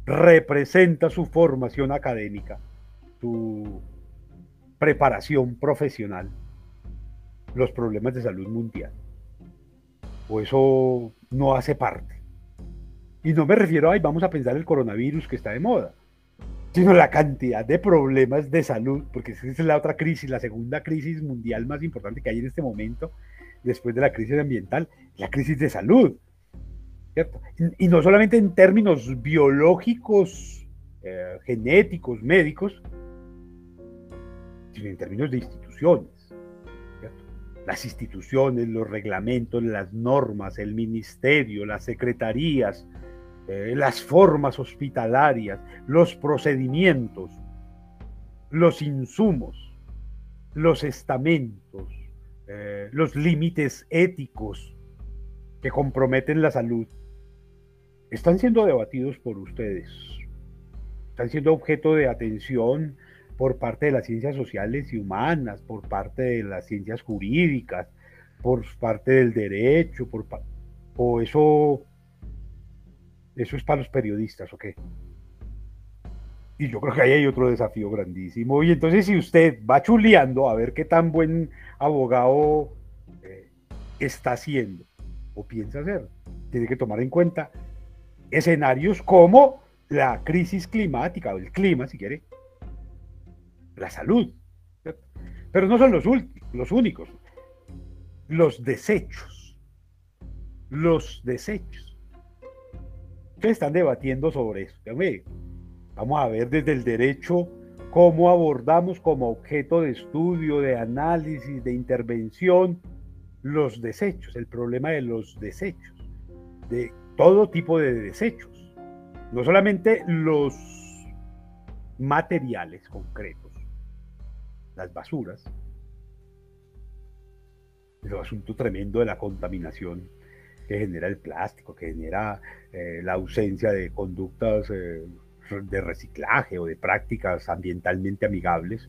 representa su formación académica, su preparación profesional, los problemas de salud mundial. O eso no hace parte. Y no me refiero a, vamos a pensar el coronavirus que está de moda, sino la cantidad de problemas de salud, porque esa es la otra crisis, la segunda crisis mundial más importante que hay en este momento, después de la crisis ambiental, la crisis de salud. Y, no solamente en términos biológicos, eh, genéticos, médicos, sino en términos de instituciones. Las instituciones, los reglamentos, las normas, el ministerio, las secretarías, eh, las formas hospitalarias, los procedimientos, los insumos, los estamentos, eh, los límites éticos que comprometen la salud, están siendo debatidos por ustedes, están siendo objeto de atención por parte de las ciencias sociales y humanas, por parte de las ciencias jurídicas, por parte del derecho, por o eso eso es para los periodistas, ¿o qué? Y yo creo que ahí hay otro desafío grandísimo. Y entonces si usted va chuleando a ver qué tan buen abogado eh, está haciendo o piensa hacer, tiene que tomar en cuenta escenarios como la crisis climática o el clima, si quiere, la salud. Pero no son los, los únicos. Los desechos. Los desechos. Ustedes están debatiendo sobre eso. Vamos a ver desde el derecho cómo abordamos como objeto de estudio, de análisis, de intervención los desechos, el problema de los desechos, de todo tipo de desechos, no solamente los materiales concretos, las basuras, el asunto tremendo de la contaminación que genera el plástico, que genera eh, la ausencia de conductas eh, de reciclaje o de prácticas ambientalmente amigables,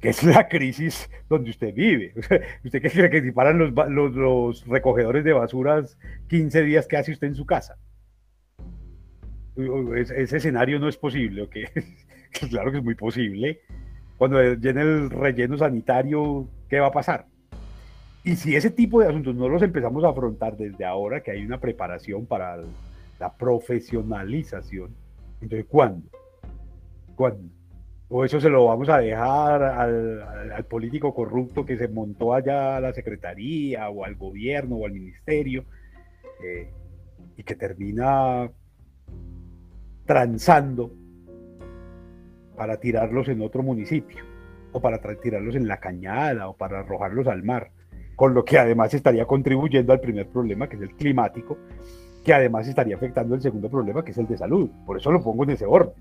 que es la crisis donde usted vive. [LAUGHS] ¿Usted qué cree que si paran los, los, recogedores de basuras 15 días, qué hace usted en su casa? Ese, escenario no es posible, ¿ok? [LAUGHS] claro que es muy posible. Cuando llene el relleno sanitario, ¿qué va a pasar? Y si ese tipo de asuntos no los empezamos a afrontar desde ahora, que hay una preparación para la profesionalización, entonces ¿cuándo? ¿Cuándo? o eso se lo vamos a dejar al, político corrupto que se montó allá a la secretaría o al gobierno o al ministerio eh, y que termina transando para tirarlos en otro municipio o para tirarlos en la cañada o para arrojarlos al mar, con lo que además estaría contribuyendo al primer problema que es el climático, que además estaría afectando el segundo problema que es el de salud. Por eso lo pongo en ese orden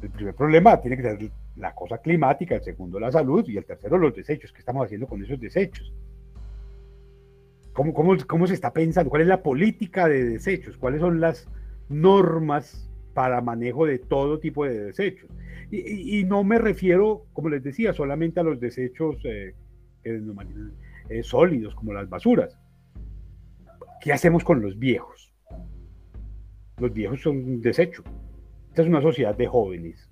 el primer problema tiene que ser la cosa climática, el segundo la salud y el tercero los desechos. ¿Qué estamos haciendo con esos desechos? ¿Cómo, cómo, cómo se está pensando? ¿Cuál es la política de desechos? ¿Cuáles son las normas para manejo de todo tipo de desechos? Y, no me refiero, como les decía, solamente a los desechos eh, eh, sólidos, como las basuras. ¿Qué hacemos con los viejos? Los viejos son un desecho. Esta es una sociedad de jóvenes.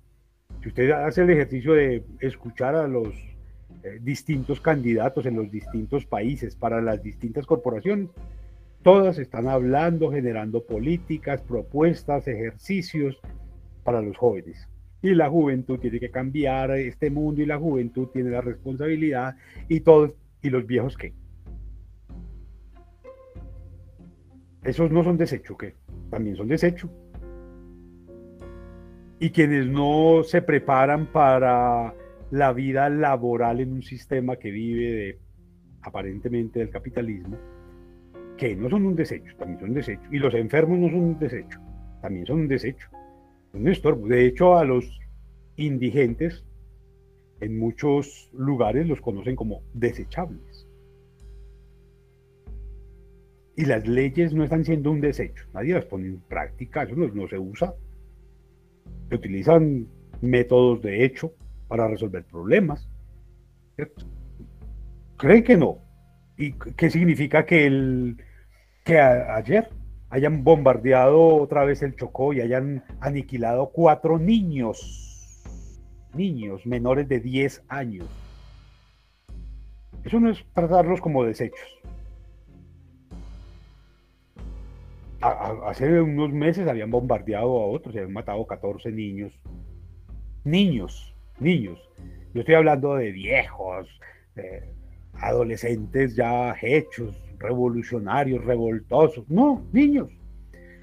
Si usted hace el ejercicio de escuchar a los eh, distintos candidatos en los distintos países para las distintas corporaciones, todas están hablando, generando políticas, propuestas, ejercicios para los jóvenes. Y la juventud tiene que cambiar este mundo y la juventud tiene la responsabilidad y todos, y los viejos qué. Esos no son desecho, ¿qué? También son desecho y quienes no se preparan para la vida laboral en un sistema que vive de, aparentemente del capitalismo, que no son un desecho, también son un desecho. Y los enfermos no son un desecho, también son un desecho. Un estorbo. De hecho, a los indigentes en muchos lugares los conocen como desechables. Y las leyes no están siendo un desecho, nadie las pone en práctica, eso no se usa se utilizan métodos de hecho para resolver problemas. ¿Creen que no? ¿Y qué significa que, el, que ayer, hayan bombardeado otra vez el Chocó y hayan aniquilado cuatro niños, niños menores de 10 años. Eso no es tratarlos como desechos. hace unos meses habían bombardeado a otros, y habían matado 14 niños. Niños, niños. Yo estoy hablando de viejos, de adolescentes ya hechos, revolucionarios, revoltosos. No, niños.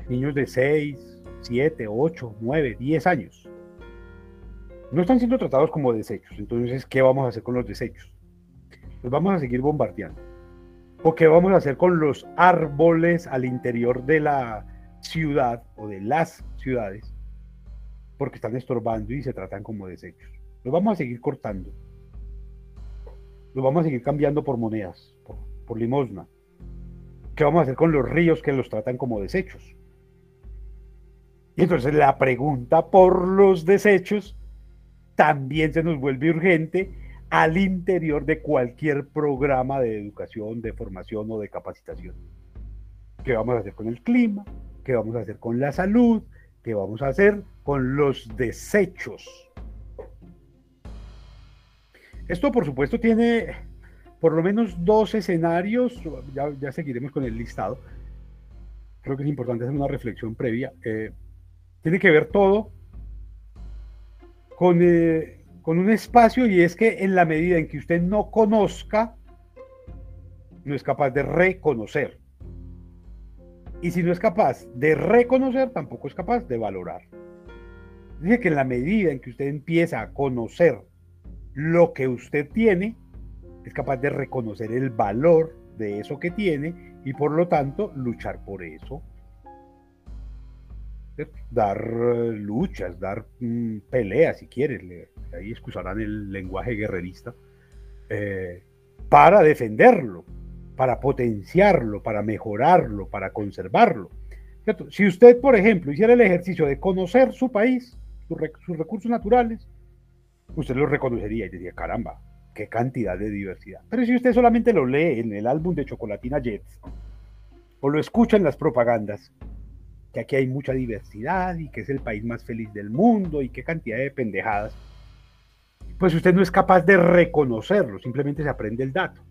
Niños de 6, 7, 8, 9, 10 años. No están siendo tratados como desechos. Entonces, ¿qué vamos a hacer con los desechos? Pues vamos a seguir bombardeando. ¿O qué vamos a hacer con los árboles al interior de la ciudad o de las ciudades? Porque están estorbando y se tratan como desechos. Los vamos a seguir cortando. Los vamos a seguir cambiando por monedas, por, limosna. ¿Qué vamos a hacer con los ríos que los tratan como desechos? Y entonces la pregunta por los desechos también se nos vuelve urgente al interior de cualquier programa de educación, de formación o de capacitación. ¿Qué vamos a hacer con el clima? ¿Qué vamos a hacer con la salud? ¿Qué vamos a hacer con los desechos? Esto, por supuesto, tiene por lo menos dos escenarios, ya, seguiremos con el listado. Creo que es importante hacer una reflexión previa. Eh, tiene que ver todo con eh, con un espacio y es que en la medida en que usted no conozca, no es capaz de reconocer. Y si no es capaz de reconocer, tampoco es capaz de valorar. Dice que en la medida en que usted empieza a conocer lo que usted tiene, es capaz de reconocer el valor de eso que tiene y por lo tanto luchar por eso. Dar eh, luchas, dar mm, peleas, si quieren, ahí excusarán el lenguaje guerrerista, eh, para defenderlo, para potenciarlo, para mejorarlo, para conservarlo. Si usted, por ejemplo, hiciera el ejercicio de conocer su país, sus, recursos naturales, usted lo reconocería y diría, caramba, qué cantidad de diversidad. Pero si usted solamente lo lee en el álbum de Chocolatina Jets, o lo escucha en las propagandas, que aquí hay mucha diversidad y que es el país más feliz del mundo y qué cantidad de pendejadas, pues usted no es capaz de reconocerlo, simplemente se aprende el dato.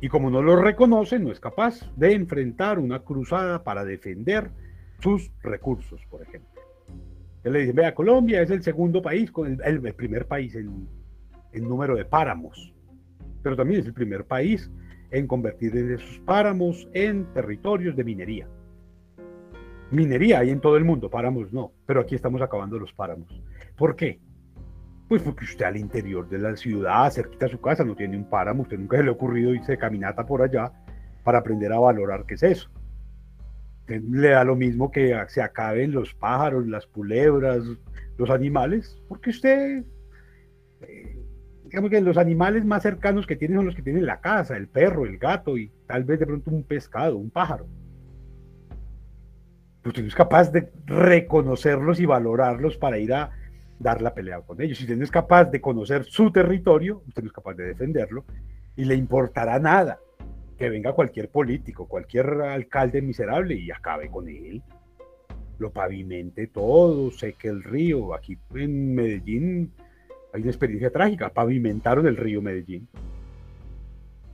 Y como no lo reconoce, no es capaz de enfrentar una cruzada para defender sus recursos, por ejemplo. Él le dice, vea, Colombia es el segundo país, el, primer país en, en número de páramos, pero también es el primer país en convertir esos páramos en territorios de minería. Minería hay en todo el mundo, páramos no, pero aquí estamos acabando los páramos. ¿Por qué? Pues porque usted al interior de la ciudad, cerquita a su casa, no tiene un páramo, usted nunca se le ha ocurrido irse de caminata por allá para aprender a valorar qué es eso. Le da lo mismo que se acaben los pájaros, las culebras, los animales, porque usted eh, digamos que los animales más cercanos que tienen son los que tienen la casa, el perro, el gato y tal vez de pronto un pescado, un pájaro. usted no es capaz de reconocerlos y valorarlos para ir a dar la pelea con ellos. Si usted no es capaz de conocer su territorio, usted no es capaz de defenderlo y le importará nada que venga cualquier político, cualquier alcalde miserable y acabe con él. Lo pavimente todo, seque el río. Aquí en Medellín hay una experiencia trágica, pavimentaron el río Medellín.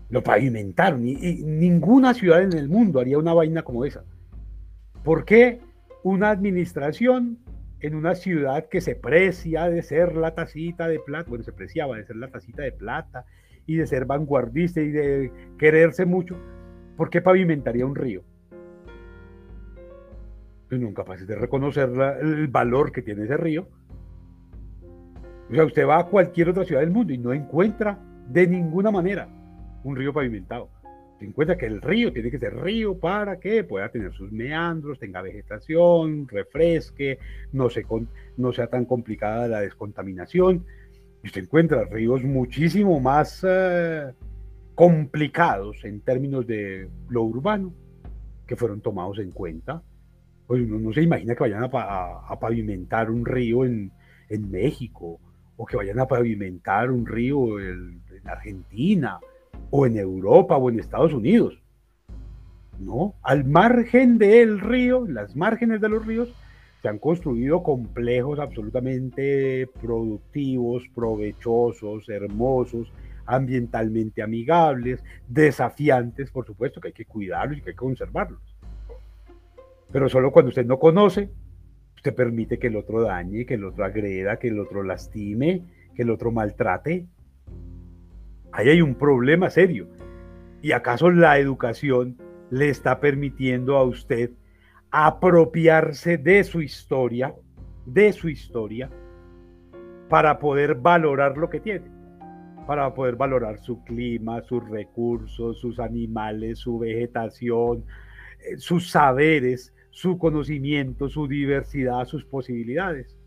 Lo pavimentaron y, ninguna ciudad en el mundo haría una vaina como esa. ¿Por qué una administración en una ciudad que se precia de ser la tacita de plata, bueno, se preciaba de ser la tacita de plata y de ser vanguardista y de quererse mucho, ¿por qué pavimentaría un río? Pues nunca capaces de reconocer el valor que tiene ese río o sea, usted va a cualquier otra ciudad del mundo y no encuentra de ninguna manera un río pavimentado. Se encuentra que el río tiene que ser río para que pueda tener sus meandros, tenga vegetación, refresque, no, se no sea tan complicada la descontaminación. Y usted encuentra ríos muchísimo más eh, complicados en términos de lo urbano que fueron tomados en cuenta. Pues uno no se imagina que vayan a, pavimentar un río en, en México o que vayan a pavimentar un río en, Argentina, o en Europa, o en Estados Unidos. No, al margen del río, las márgenes de los ríos, se han construido complejos absolutamente productivos, provechosos, hermosos, ambientalmente amigables, desafiantes, por supuesto, que hay que cuidarlos y que hay que conservarlos. Pero solo cuando usted no conoce, usted permite que el otro dañe, que el otro agreda, que el otro lastime, que el otro maltrate. Ahí hay un problema serio. ¿Y acaso la educación le está permitiendo a usted apropiarse de su historia, de su historia, para poder valorar lo que tiene, para poder valorar su clima, sus recursos, sus animales, su vegetación, eh, sus saberes, su conocimiento, su diversidad, sus posibilidades.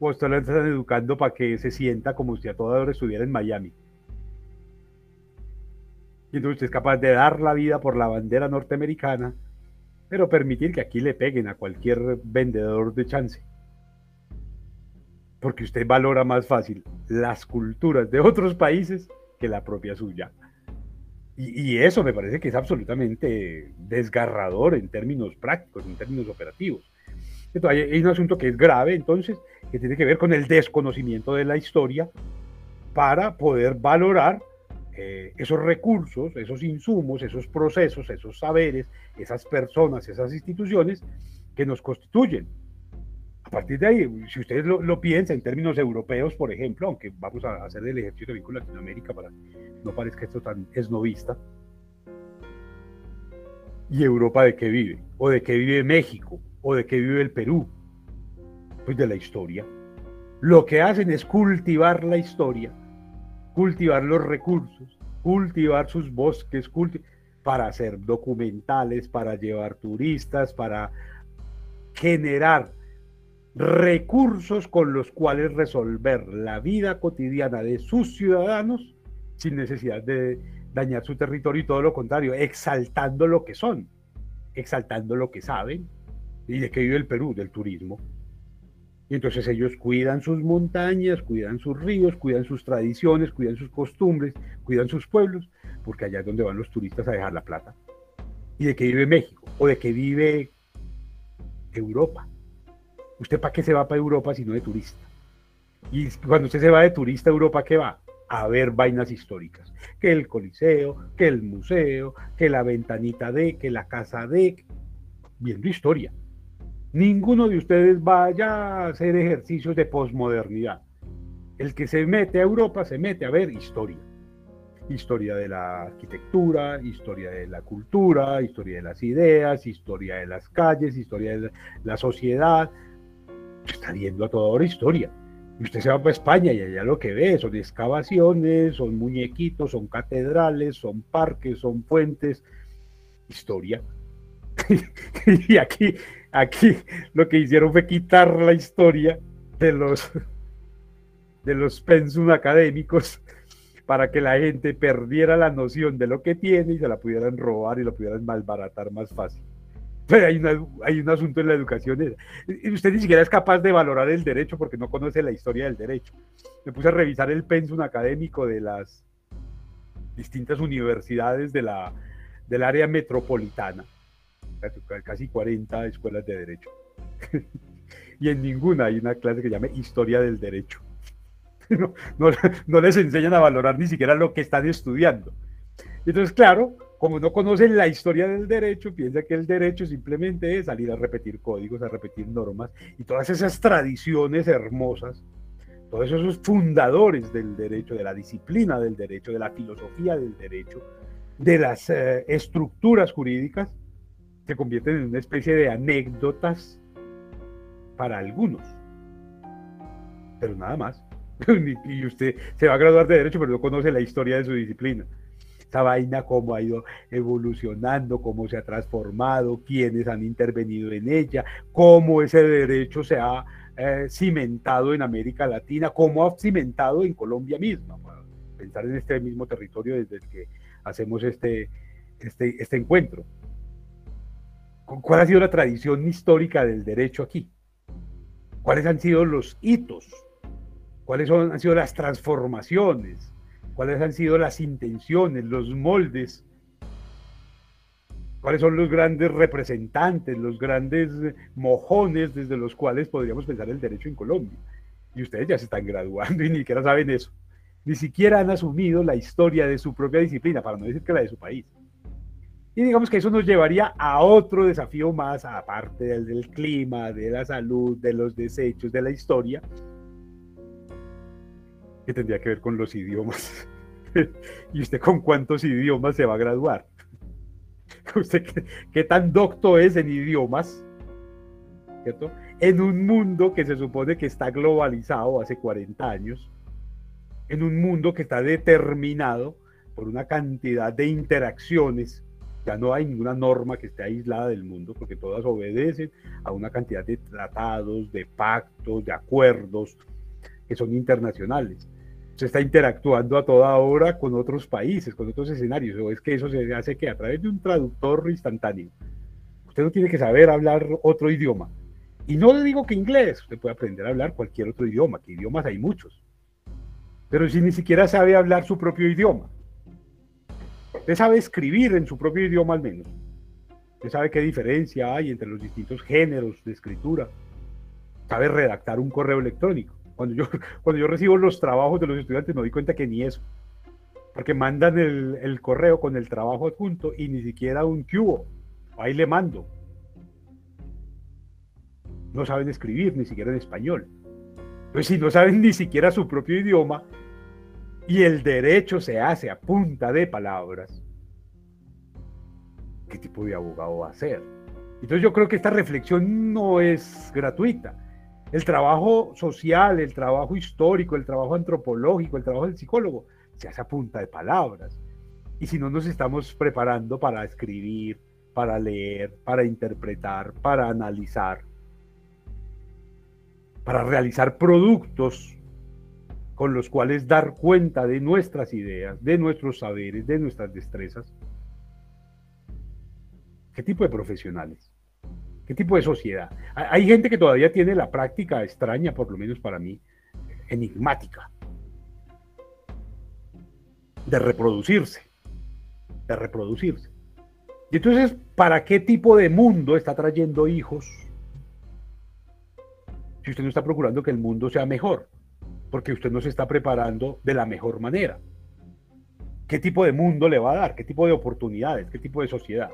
O usted lo están educando para que se sienta como si a toda hora estuviera en Miami. Y entonces usted es capaz de dar la vida por la bandera norteamericana pero permitir que aquí le peguen a cualquier vendedor de chance. Porque usted valora más fácil las culturas de otros países que la propia suya. Y, eso me parece que es absolutamente desgarrador en términos prácticos, en términos operativos. Entonces, hay, un asunto que es grave, entonces, que tiene que ver con el desconocimiento de la historia para poder valorar eh, esos recursos, esos insumos, esos procesos, esos saberes, esas personas, esas instituciones que nos constituyen. A partir de ahí, si ustedes lo, piensan en términos europeos, por ejemplo, aunque vamos a hacer el ejercicio de vínculo Latinoamérica para que no parezca esto tan esnovista, ¿y Europa de qué vive? ¿O de qué vive México? ¿O de qué vive el Perú? Pues de la historia. Lo que hacen es cultivar la historia cultivar los recursos, cultivar sus bosques, para hacer documentales, para llevar turistas, para generar recursos con los cuales resolver la vida cotidiana de sus ciudadanos sin necesidad de dañar su territorio y todo lo contrario, exaltando lo que son, exaltando lo que saben y de qué vive el Perú, del turismo. Y entonces ellos cuidan sus montañas, cuidan sus ríos, cuidan sus tradiciones, cuidan sus costumbres, cuidan sus pueblos, porque allá es donde van los turistas a dejar la plata. ¿Y de qué vive México? ¿O de qué vive Europa? ¿Usted para qué se va para Europa si no de turista? Y cuando usted se va de turista a Europa, ¿qué va? A ver vainas históricas. Que el Coliseo, que el museo, que la ventanita de, que la casa de, viendo historia ninguno de ustedes vaya a hacer ejercicios de posmodernidad. El que se mete a Europa se mete a ver historia. Historia de la arquitectura, historia de la cultura, historia de las ideas, historia de las calles, historia de la sociedad. Está viendo a toda hora historia. Y usted se va para España y allá lo que ve son excavaciones, son muñequitos, son catedrales, son parques, son fuentes. Historia. [LAUGHS] y aquí Aquí lo que hicieron fue quitar la historia de los, de los pensum académicos para que la gente perdiera la noción de lo que tiene y se la pudieran robar y lo pudieran malbaratar más fácil. Pero hay, hay un asunto en la educación. Usted ni siquiera es capaz de valorar el derecho porque no conoce la historia del derecho. Me puse a revisar el pensum académico de las distintas universidades de la, del área metropolitana casi 40 escuelas de derecho. [LAUGHS] y en ninguna hay una clase que llame historia del derecho. [LAUGHS] No, les enseñan a valorar ni siquiera lo que están estudiando. Entonces, claro, como no conocen la historia del derecho, piensa que el derecho simplemente es salir a repetir códigos, a repetir normas y todas esas tradiciones hermosas, todos esos fundadores del derecho, de la disciplina del derecho, de la filosofía del derecho, de las eh, estructuras jurídicas, se convierten en una especie de anécdotas para algunos. Pero nada más. [LAUGHS] y usted se va a graduar de Derecho, pero no conoce la historia de su disciplina. Esta vaina, cómo ha ido evolucionando, cómo se ha transformado, quiénes han intervenido en ella, cómo ese derecho se ha eh, cimentado en América Latina, cómo ha cimentado en Colombia misma. pensar en este mismo territorio desde el que hacemos este, este, este encuentro. ¿Cuál ha sido la tradición histórica del derecho aquí? ¿Cuáles han sido los hitos? ¿Cuáles han sido las transformaciones? ¿Cuáles han sido las intenciones, los moldes cuáles son los grandes representantes, los grandes mojones desde los cuales podríamos pensar el derecho en Colombia. Y ustedes ya se están graduando y ni siquiera saben eso. Ni siquiera han asumido la historia de su propia disciplina, para no decir que la de su país. Y digamos que eso nos llevaría a otro desafío más, aparte del, del clima, de la salud, de los desechos, de la historia, que tendría que ver con los idiomas. [LAUGHS] ¿Y usted con cuántos idiomas se va a graduar? [LAUGHS] ¿Usted qué, tan docto es en idiomas? ¿Cierto? En un mundo que se supone que está globalizado hace 40 años, en un mundo que está determinado por una cantidad de interacciones, ya no hay ninguna norma que esté aislada del mundo, porque todas obedecen a una cantidad de tratados, de pactos, de acuerdos que son internacionales se está interactuando a toda hora con otros países, con otros escenarios, o es que eso se hace que a través de un traductor instantáneo. Usted no tiene que saber hablar otro idioma. Y no le digo que inglés, usted puede aprender a hablar cualquier otro idioma, que idiomas hay muchos. Pero si ni siquiera sabe hablar su propio idioma, usted sabe escribir en su propio idioma al menos. Usted sabe qué diferencia hay entre los distintos géneros de escritura. Sabe redactar un correo electrónico cuando yo, [LAUGHS] cuando yo recibo los trabajos de los estudiantes me doy cuenta que ni eso. Porque mandan el, correo con el trabajo adjunto y ni siquiera un cubo. Ahí le mando. No saben escribir ni siquiera en español. Pues si no saben ni siquiera su propio idioma y el derecho se hace a punta de palabras, ¿qué tipo de abogado va a ser? Entonces yo creo que esta reflexión no es gratuita el trabajo social, el trabajo histórico, el trabajo antropológico, el trabajo del psicólogo, se hace a punta de palabras. Y si no nos estamos preparando para escribir, para leer, para interpretar, para analizar, para realizar productos con los cuales dar cuenta de nuestras ideas, de nuestros saberes, de nuestras destrezas. ¿Qué tipo de profesionales? ¿Qué tipo de sociedad? Hay gente que todavía tiene la práctica extraña, por lo menos para mí, enigmática, de reproducirse, de reproducirse. Y entonces, ¿para qué tipo de mundo está trayendo hijos? Si usted no está procurando que el mundo sea mejor, porque usted no se está preparando de la mejor manera. ¿Qué tipo de mundo le va a dar? ¿Qué tipo de oportunidades? ¿Qué tipo de sociedad?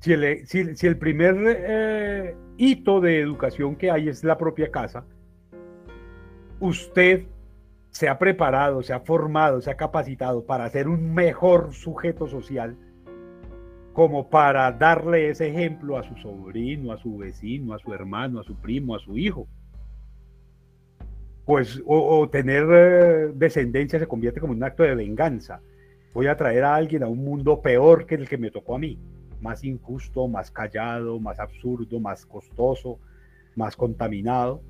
Si el, primer eh, hito de educación que hay es la propia casa, usted se ha preparado, se ha formado, se ha capacitado para ser un mejor sujeto social, como para darle ese ejemplo a su sobrino, a su vecino, a su hermano, a su primo, a su hijo. Pues, o, tener eh, descendencia se convierte como un acto de venganza. Voy a traer a alguien a un mundo peor que el que me tocó a mí más injusto, más callado, más absurdo, más costoso, más contaminado.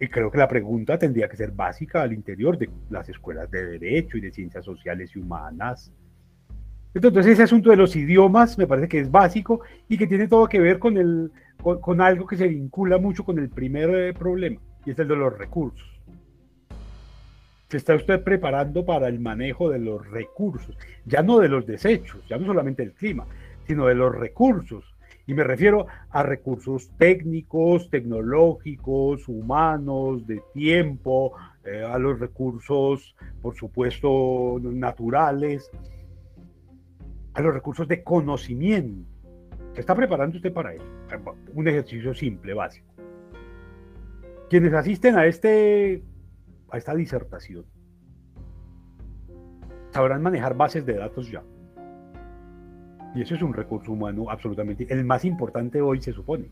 Y creo que la pregunta tendría que ser básica al interior de las escuelas de derecho y de ciencias sociales y humanas. Entonces ese asunto de los idiomas me parece que es básico y que tiene todo que ver con, el, con, algo que se vincula mucho con el primer eh, problema, y es el de los recursos se está usted preparando para el manejo de los recursos, ya no de los desechos, ya no solamente del clima, sino de los recursos. Y me refiero a recursos técnicos, tecnológicos, humanos, de tiempo, eh, a los recursos, por supuesto, naturales, a los recursos de conocimiento. Se está preparando usted para eso. Un ejercicio simple, básico. Quienes asisten a este a esta disertación, sabrán manejar bases de datos ya. Y eso es un recurso humano absolutamente, el más importante hoy se supone,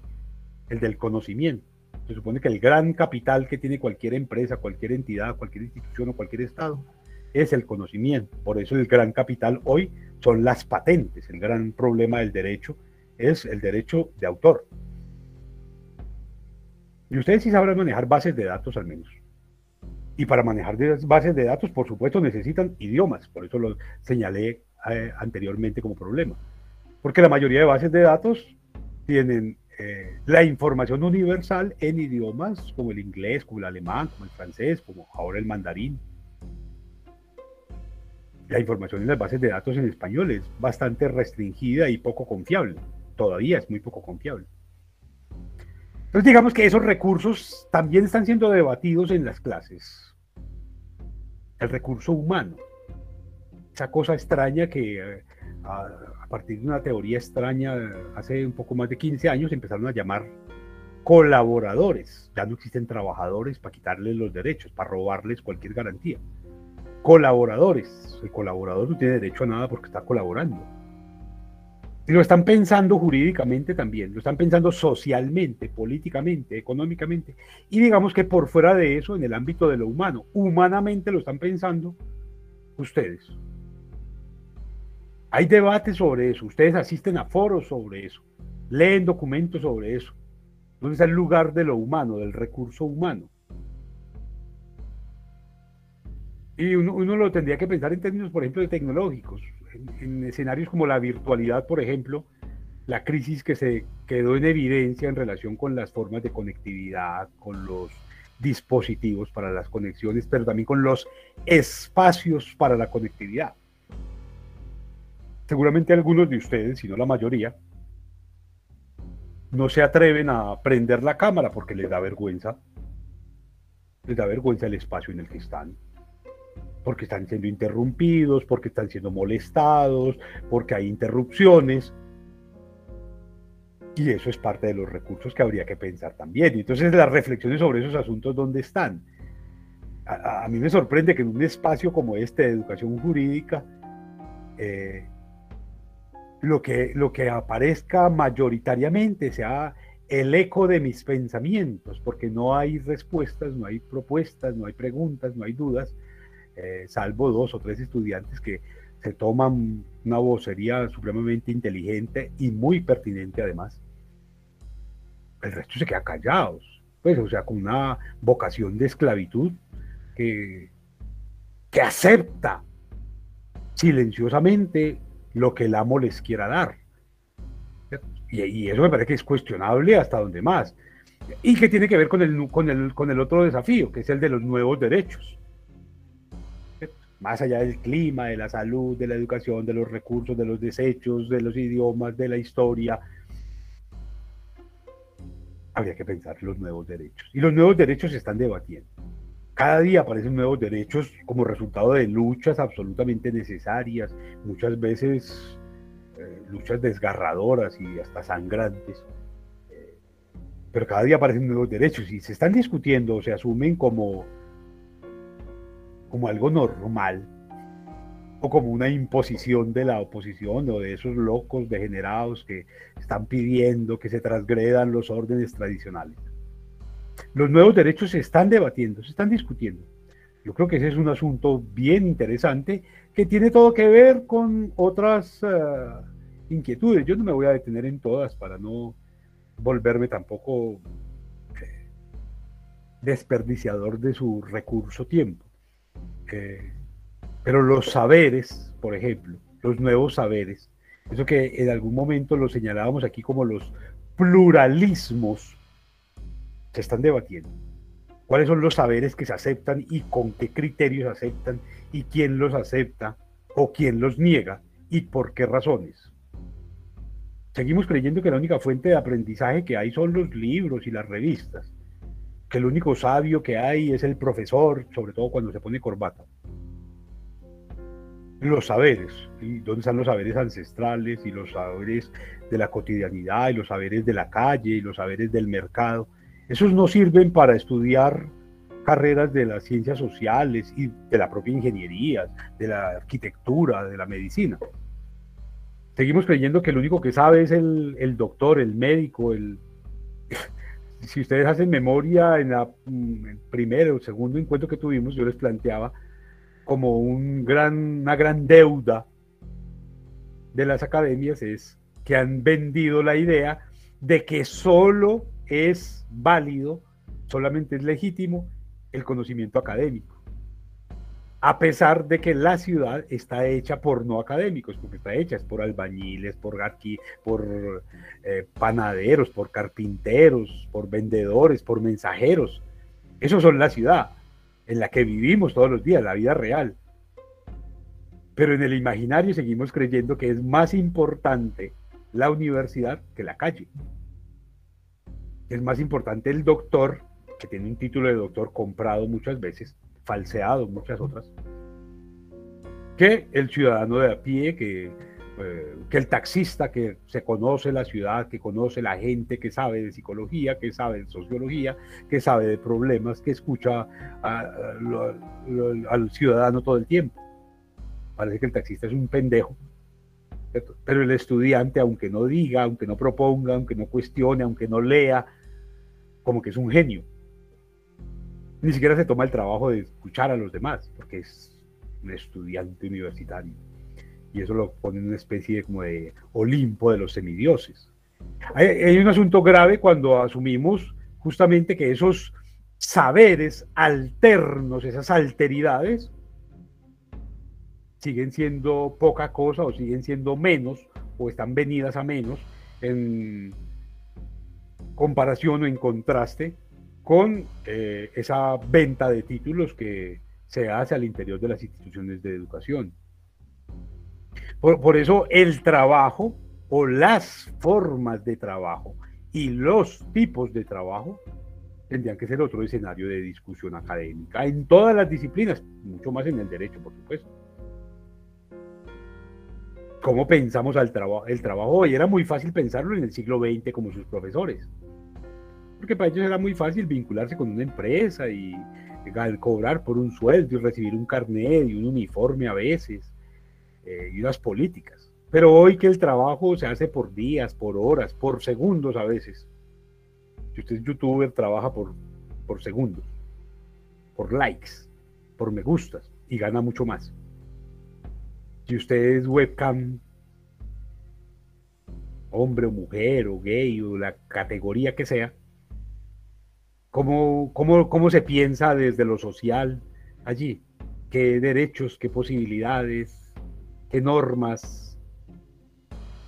el del conocimiento. Se supone que el gran capital que tiene cualquier empresa, cualquier entidad, cualquier institución o cualquier Estado es el conocimiento. Por eso el gran capital hoy son las patentes. El gran problema del derecho es el derecho de autor. Y ustedes sí sabrán manejar bases de datos al menos. Y para manejar bases de datos, por supuesto, necesitan idiomas. Por eso lo señalé eh, anteriormente como problema. Porque la mayoría de bases de datos tienen eh, la información universal en idiomas como el inglés, como el alemán, como el francés, como ahora el mandarín. la información en las bases de datos en español es bastante restringida y poco confiable. Todavía es muy poco confiable. Entonces digamos que esos recursos también están siendo debatidos en las clases. El recurso humano. Esa cosa extraña que eh, a, partir de una teoría extraña hace un poco más de 15 años empezaron a llamar colaboradores. Ya no existen trabajadores para quitarles los derechos, para robarles cualquier garantía. Colaboradores. El colaborador no tiene derecho a nada porque está colaborando. Y lo están pensando jurídicamente también, lo están pensando socialmente, políticamente, económicamente. Y digamos que por fuera de eso, en el ámbito de lo humano, humanamente lo están pensando ustedes. Hay debates sobre eso, ustedes asisten a foros sobre eso, leen documentos sobre eso. ¿Dónde está el lugar de lo humano, del recurso humano? Y uno, lo tendría que pensar en términos, por ejemplo, de tecnológicos. En, escenarios como la virtualidad, por ejemplo, la crisis que se quedó en evidencia en relación con las formas de conectividad, con los dispositivos para las conexiones, pero también con los espacios para la conectividad. Seguramente algunos de ustedes, si no la mayoría, no se atreven a prender la cámara porque les da vergüenza. Les da vergüenza el espacio en el que están. Porque están siendo interrumpidos, porque están siendo molestados, porque hay interrupciones. Y eso es parte de los recursos que habría que pensar también. Y entonces las reflexiones sobre esos asuntos, ¿dónde están? A, mí me sorprende que en un espacio como este de educación jurídica, eh, lo que, lo que aparezca mayoritariamente sea el eco de mis pensamientos, porque no hay respuestas, no hay propuestas, no hay preguntas, no hay dudas, eh, salvo dos o tres estudiantes que se toman una vocería supremamente inteligente y muy pertinente además. El resto se queda callados, pues, o sea, con una vocación de esclavitud que, que acepta silenciosamente lo que el amo les quiera dar. Y, eso me parece que es cuestionable hasta donde más. Y que tiene que ver con el, con el, con el otro desafío, que es el de los nuevos derechos. Más allá del clima, de la salud, de la educación, de los recursos, de los desechos, de los idiomas, de la historia. Habría que pensar los nuevos derechos. Y los nuevos derechos se están debatiendo. Cada día aparecen nuevos derechos como resultado de luchas absolutamente necesarias, muchas veces eh, luchas desgarradoras y hasta sangrantes. Eh, pero cada día aparecen nuevos derechos y se están discutiendo, se asumen como, como algo normal o como una imposición de la oposición o de esos locos degenerados que están pidiendo que se transgredan los órdenes tradicionales los nuevos derechos se están debatiendo, se están discutiendo. Yo creo que ese es un asunto bien interesante que tiene todo que ver con otras eh, inquietudes. Yo no me voy a detener en todas para no volverme tampoco eh, desperdiciador de su recurso tiempo. Pero los saberes, por ejemplo, los nuevos saberes, eso que en algún momento lo señalábamos aquí como los pluralismos se están debatiendo. ¿Cuáles son los saberes que se aceptan y con qué criterios se aceptan y quién los acepta o quién los niega y por qué razones? Seguimos creyendo que la única fuente de aprendizaje que hay son los libros y las revistas, que el único sabio que hay es el profesor, sobre todo cuando se pone corbata. Los saberes, ¿y ¿dónde están los saberes ancestrales y los saberes de la cotidianidad y los saberes de la calle y los saberes del mercado? Esos no sirven para estudiar carreras de las ciencias sociales y de la propia ingeniería, de la arquitectura, de la medicina. Seguimos creyendo que el único que sabe es el, doctor, el médico, el... Si ustedes hacen memoria en, mm, el primer o segundo encuentro que tuvimos, yo les planteaba como un gran, una gran deuda de las academias es que han vendido la idea de que solo es válido, solamente es legítimo el conocimiento académico. A pesar de que la ciudad está hecha por no académicos, porque está hecha por albañiles, por, aquí, por eh, panaderos, por carpinteros, por vendedores, por mensajeros. Eso son la ciudad en la que vivimos todos los días, la vida real. Pero en el imaginario seguimos creyendo que es más importante la universidad que la calle. Es más importante el doctor, que tiene un título de doctor comprado muchas veces, falseado muchas otras, que el ciudadano de a pie, que, eh, que el taxista que se conoce la ciudad, que conoce la gente, que sabe de psicología, que sabe de sociología, que sabe de problemas, que escucha al ciudadano todo el tiempo parece que el taxista es un pendejo. Pero el estudiante, aunque no diga, aunque no proponga, aunque no cuestione, aunque no lea, como que es un genio. Ni siquiera se toma el trabajo de escuchar a los demás, porque es un estudiante universitario. Y eso lo pone en una especie de, como de Olimpo de los semidioses. Hay, hay un asunto grave cuando asumimos justamente que esos saberes alternos, esas alteridades, siguen siendo poca cosa o siguen siendo menos o están venidas a menos en comparación o en contraste con eh, esa venta de títulos que se hace al interior de las instituciones de educación. Por, por eso el trabajo o las formas de trabajo y los tipos de trabajo tendrían que ser otro escenario de discusión académica en todas las disciplinas, mucho más en el derecho, por supuesto cómo pensamos al trabajo, el trabajo hoy. Era muy fácil pensarlo en el siglo XX como sus profesores. Porque para ellos era muy fácil vincularse con una empresa y cobrar por un sueldo y recibir un carnet y un uniforme a veces eh, y unas políticas. Pero hoy que el trabajo se hace por días, por horas, por segundos a veces. Si usted es youtuber, trabaja por, por segundos, por likes, por me gustas y gana mucho más si usted es webcam, hombre o mujer o gay o la categoría que sea, ¿cómo, cómo, se piensa desde lo social allí? ¿Qué derechos, qué posibilidades, qué normas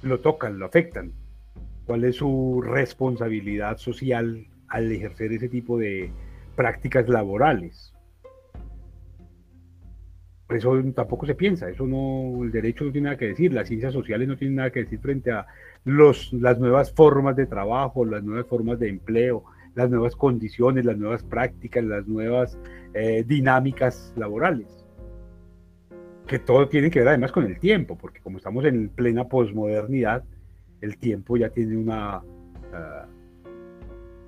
lo tocan, lo afectan? ¿Cuál es su responsabilidad social al ejercer ese tipo de prácticas laborales? eso tampoco se piensa, eso no, el derecho no tiene nada que decir, las ciencias sociales no tienen nada que decir frente a los, las nuevas formas de trabajo, las nuevas formas de empleo, las nuevas condiciones, las nuevas prácticas, las nuevas eh, dinámicas laborales. Que todo tiene que ver además con el tiempo, porque como estamos en plena posmodernidad, el tiempo ya tiene una, ah,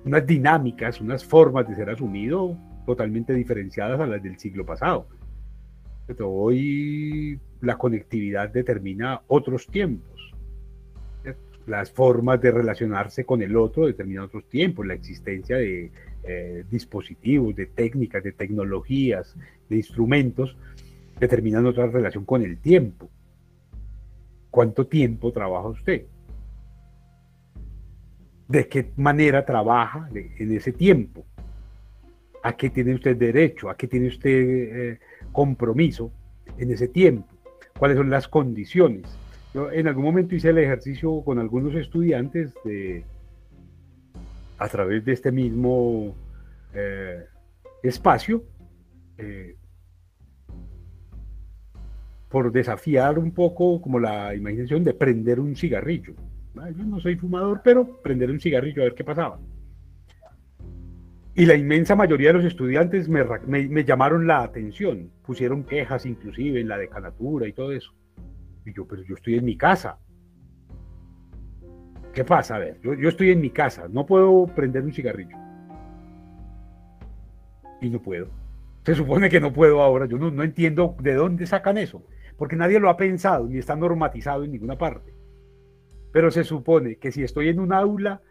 unas dinámicas, unas formas de ser asumido totalmente diferenciadas a las del siglo pasado. Hoy la conectividad determina otros tiempos. Las formas de relacionarse con el otro determinan otros tiempos. La existencia de eh, dispositivos, de técnicas, de tecnologías, de instrumentos determinan otra relación con el tiempo. ¿Cuánto tiempo trabaja usted? ¿De qué manera trabaja en ese tiempo? ¿A qué tiene usted derecho? ¿A qué tiene usted eh, compromiso en ese tiempo, cuáles son las condiciones. Yo en algún momento hice el ejercicio con algunos estudiantes de, a través de este mismo eh, espacio, eh, por desafiar un poco como la imaginación de prender un cigarrillo. Ah, yo no soy fumador, pero prender un cigarrillo a ver qué pasaba. Y la inmensa mayoría de los estudiantes me, llamaron la atención, pusieron quejas inclusive en la decanatura y todo eso. Y yo, pero yo estoy en mi casa. ¿Qué pasa? A ver, yo, estoy en mi casa, no puedo prender un cigarrillo. Y no puedo. Se supone que no puedo ahora, yo no, entiendo de dónde sacan eso, porque nadie lo ha pensado ni está normatizado en ninguna parte. Pero se supone que si estoy en un aula,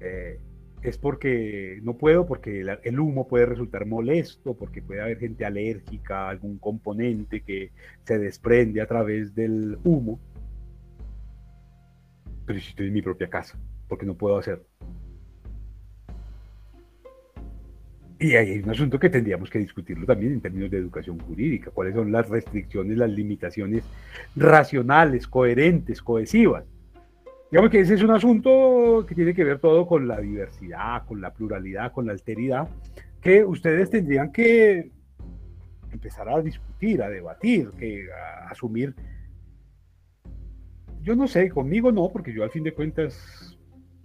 eh, es porque no puedo, porque el, humo puede resultar molesto, porque puede haber gente alérgica, algún componente que se desprende a través del humo. Pero si estoy en mi propia casa, porque no puedo hacerlo. Y hay un asunto que tendríamos que discutirlo también en términos de educación jurídica. ¿Cuáles son las restricciones, las limitaciones racionales, coherentes, cohesivas Digamos que ese es un asunto que tiene que ver todo con la diversidad, con la pluralidad, con la alteridad, que ustedes tendrían que empezar a discutir, a debatir, que a asumir. Yo no sé, conmigo no, porque yo al fin de cuentas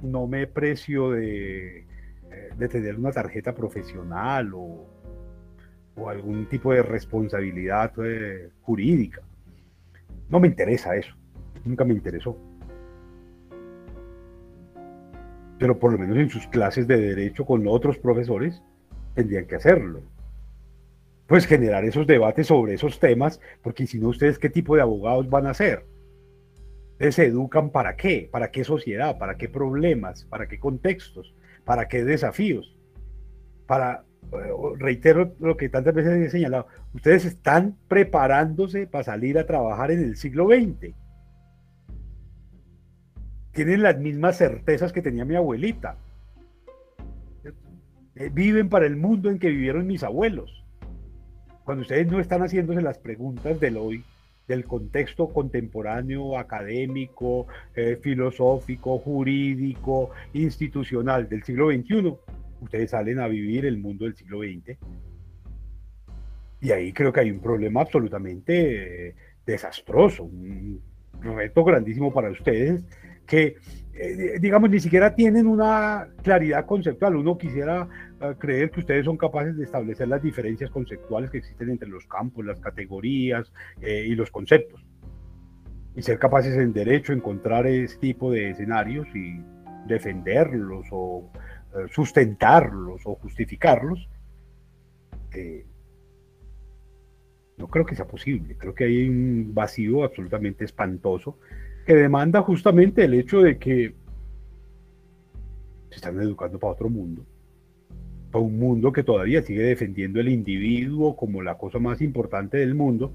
no me precio de, eh, tener una tarjeta profesional o, o algún tipo de responsabilidad eh, jurídica. No me interesa eso, nunca me interesó. Pero por lo menos en sus clases de derecho con otros profesores tendrían que hacerlo. Pues generar esos debates sobre esos temas, porque si no, ustedes qué tipo de abogados van a ser. Ustedes se educan para qué, para qué sociedad, para qué problemas, para qué contextos, para qué desafíos, para reitero lo que tantas veces he señalado, ustedes están preparándose para salir a trabajar en el siglo XX. Tienen las mismas certezas que tenía mi abuelita. Eh, viven para el mundo en que vivieron mis abuelos. Cuando ustedes no están haciéndose las preguntas del hoy, del contexto contemporáneo, académico, eh, filosófico, jurídico, institucional del siglo XXI, ustedes salen a vivir el mundo del siglo XX. Y ahí creo que hay un problema absolutamente eh, desastroso, un reto grandísimo para ustedes que, eh, digamos, ni siquiera tienen una claridad conceptual. Uno quisiera eh, creer que ustedes son capaces de establecer las diferencias conceptuales que existen entre los campos, las categorías y los conceptos. Y ser capaces en derecho encontrar ese tipo de escenarios y defenderlos o eh, sustentarlos o justificarlos, eh, no creo que sea posible. Creo que hay un vacío absolutamente espantoso que demanda justamente el hecho de que se están educando para otro mundo, para un mundo que todavía sigue defendiendo el individuo como la cosa más importante del mundo,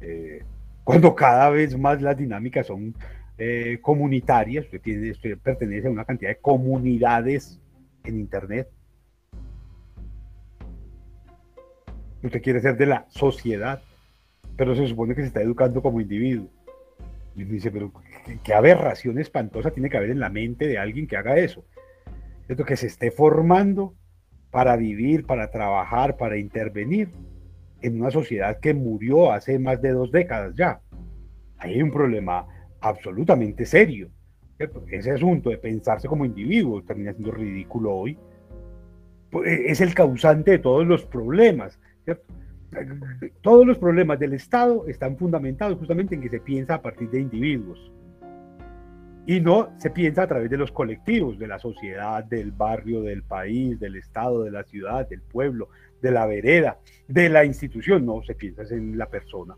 eh, cuando cada vez más las dinámicas son comunitarias, usted, tiene, usted pertenece a una cantidad de comunidades en Internet. Usted quiere ser de la sociedad, pero se supone que se está educando como individuo. Y dice, pero ¿qué, aberración espantosa tiene que haber en la mente de alguien que haga eso. Esto que se esté formando para vivir, para trabajar, para intervenir en una sociedad que murió hace más de dos décadas ya. Ahí hay un problema absolutamente serio. Ese asunto de pensarse como individuo termina siendo ridículo hoy. Pues, es el causante de todos los problemas. Todos los problemas del Estado están fundamentados justamente en que se piensa a partir de individuos. Y no se piensa a través de los colectivos, de la sociedad, del barrio, del país, del Estado, de la ciudad, del pueblo, de la vereda, de la institución. No, se piensa en la persona,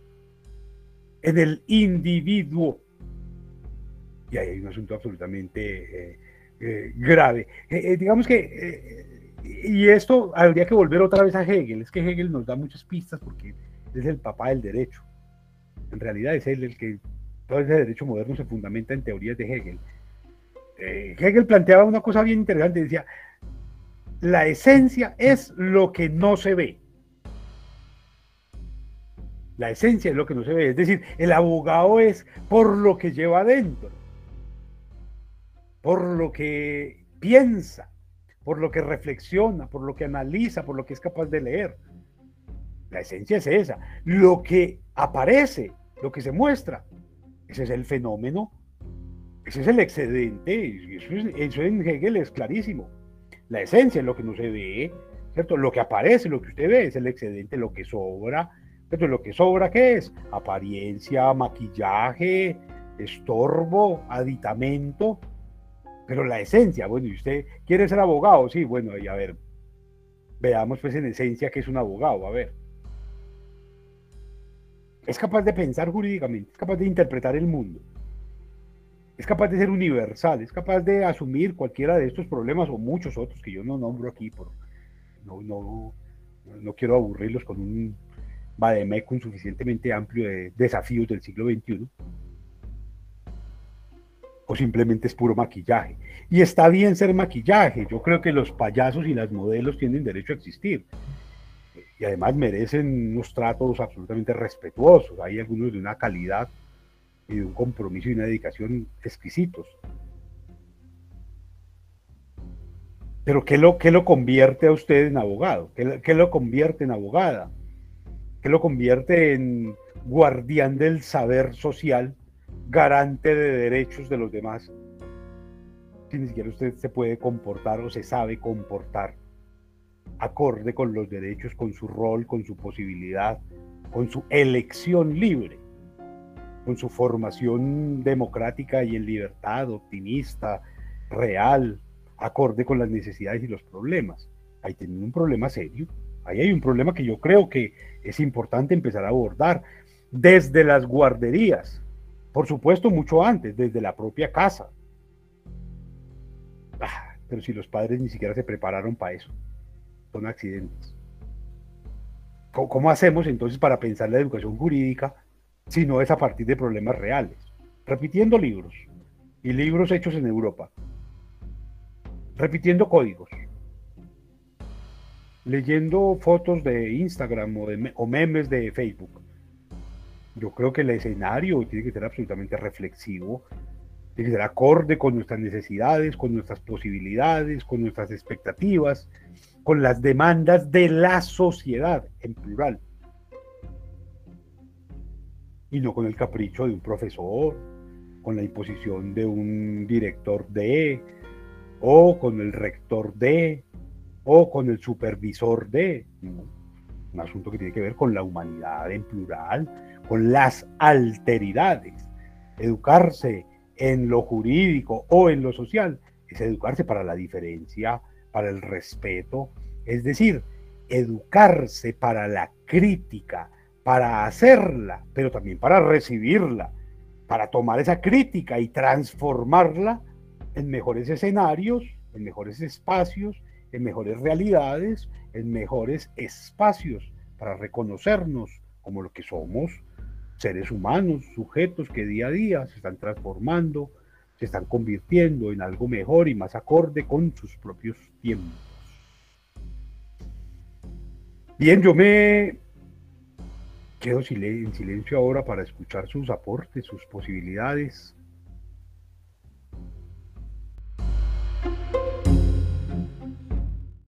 en el individuo y ahí hay un asunto absolutamente eh, eh, grave. Eh, digamos que, y esto habría que volver otra vez a Hegel, es que Hegel nos da muchas pistas porque es el papá del derecho. En realidad es él el que todo ese derecho moderno se fundamenta en teorías de Hegel. Hegel planteaba una cosa bien interesante, decía, la esencia es lo que no se ve. La esencia es lo que no se ve, es decir, el abogado es por lo que lleva adentro por lo que piensa, por lo que reflexiona, por lo que analiza, por lo que es capaz de leer. La esencia es esa. Lo que aparece, lo que se muestra, ese es el fenómeno, ese es el excedente, eso, en Hegel es clarísimo. La esencia es lo que no se ve, ¿cierto? Lo que aparece, lo que usted ve, es el excedente, lo que sobra. ¿cierto? Lo que sobra, ¿qué es? Apariencia, maquillaje, estorbo, aditamento, pero la esencia, bueno, y usted quiere ser abogado, sí, bueno, y a ver, veamos pues en esencia qué es un abogado, a ver. Es capaz de pensar jurídicamente, es capaz de interpretar el mundo, es capaz de ser universal, es capaz de asumir cualquiera de estos problemas o muchos otros que yo no nombro aquí, por, no, no, no quiero aburrirlos con un vademecum suficientemente amplio de desafíos del siglo XXI o simplemente es puro maquillaje. Y está bien ser maquillaje, yo creo que los payasos y las modelos tienen derecho a existir. Y además merecen unos tratos absolutamente respetuosos, hay algunos de una calidad y de un compromiso y una dedicación exquisitos. Pero ¿qué lo, qué lo convierte a usted en abogado? ¿Qué, ¿Qué, lo convierte en abogada? que lo convierte en guardián del saber social, garante de derechos de los demás, si ni siquiera usted se puede comportar o se sabe comportar acorde con los derechos, con su rol, con su posibilidad, con su elección libre, con su formación democrática y en libertad, optimista, real, acorde con las necesidades y los problemas. Ahí tienen un problema serio. Ahí hay un problema que yo creo que es importante empezar a abordar desde las guarderías, por supuesto mucho antes, desde la propia casa. Ah, pero si los padres ni siquiera se prepararon para eso, son accidentes. ¿Cómo, hacemos entonces para pensar la educación jurídica si no es a partir de problemas reales? Repitiendo libros y libros hechos en Europa, repitiendo códigos, leyendo fotos de Instagram o, memes de Facebook. Yo creo que el escenario tiene que ser absolutamente reflexivo, tiene que ser acorde con nuestras necesidades, con nuestras posibilidades, con nuestras expectativas, con las demandas de la sociedad en plural. Y no con el capricho de un profesor, con la imposición de un director de, o con el rector de, o con el supervisor de. Un asunto que tiene que ver con la humanidad en plural, con las alteridades. Educarse en lo jurídico o en lo social es educarse para la diferencia, para el respeto, es decir, educarse para la crítica, para hacerla, pero también para recibirla, para tomar esa crítica y transformarla en mejores escenarios, en mejores espacios, en mejores realidades, en mejores espacios para reconocernos como lo que somos, seres humanos, sujetos que día a día se están transformando, se están convirtiendo en algo mejor y más acorde con sus propios tiempos. Bien, yo me quedo en silencio ahora para escuchar sus aportes, sus posibilidades,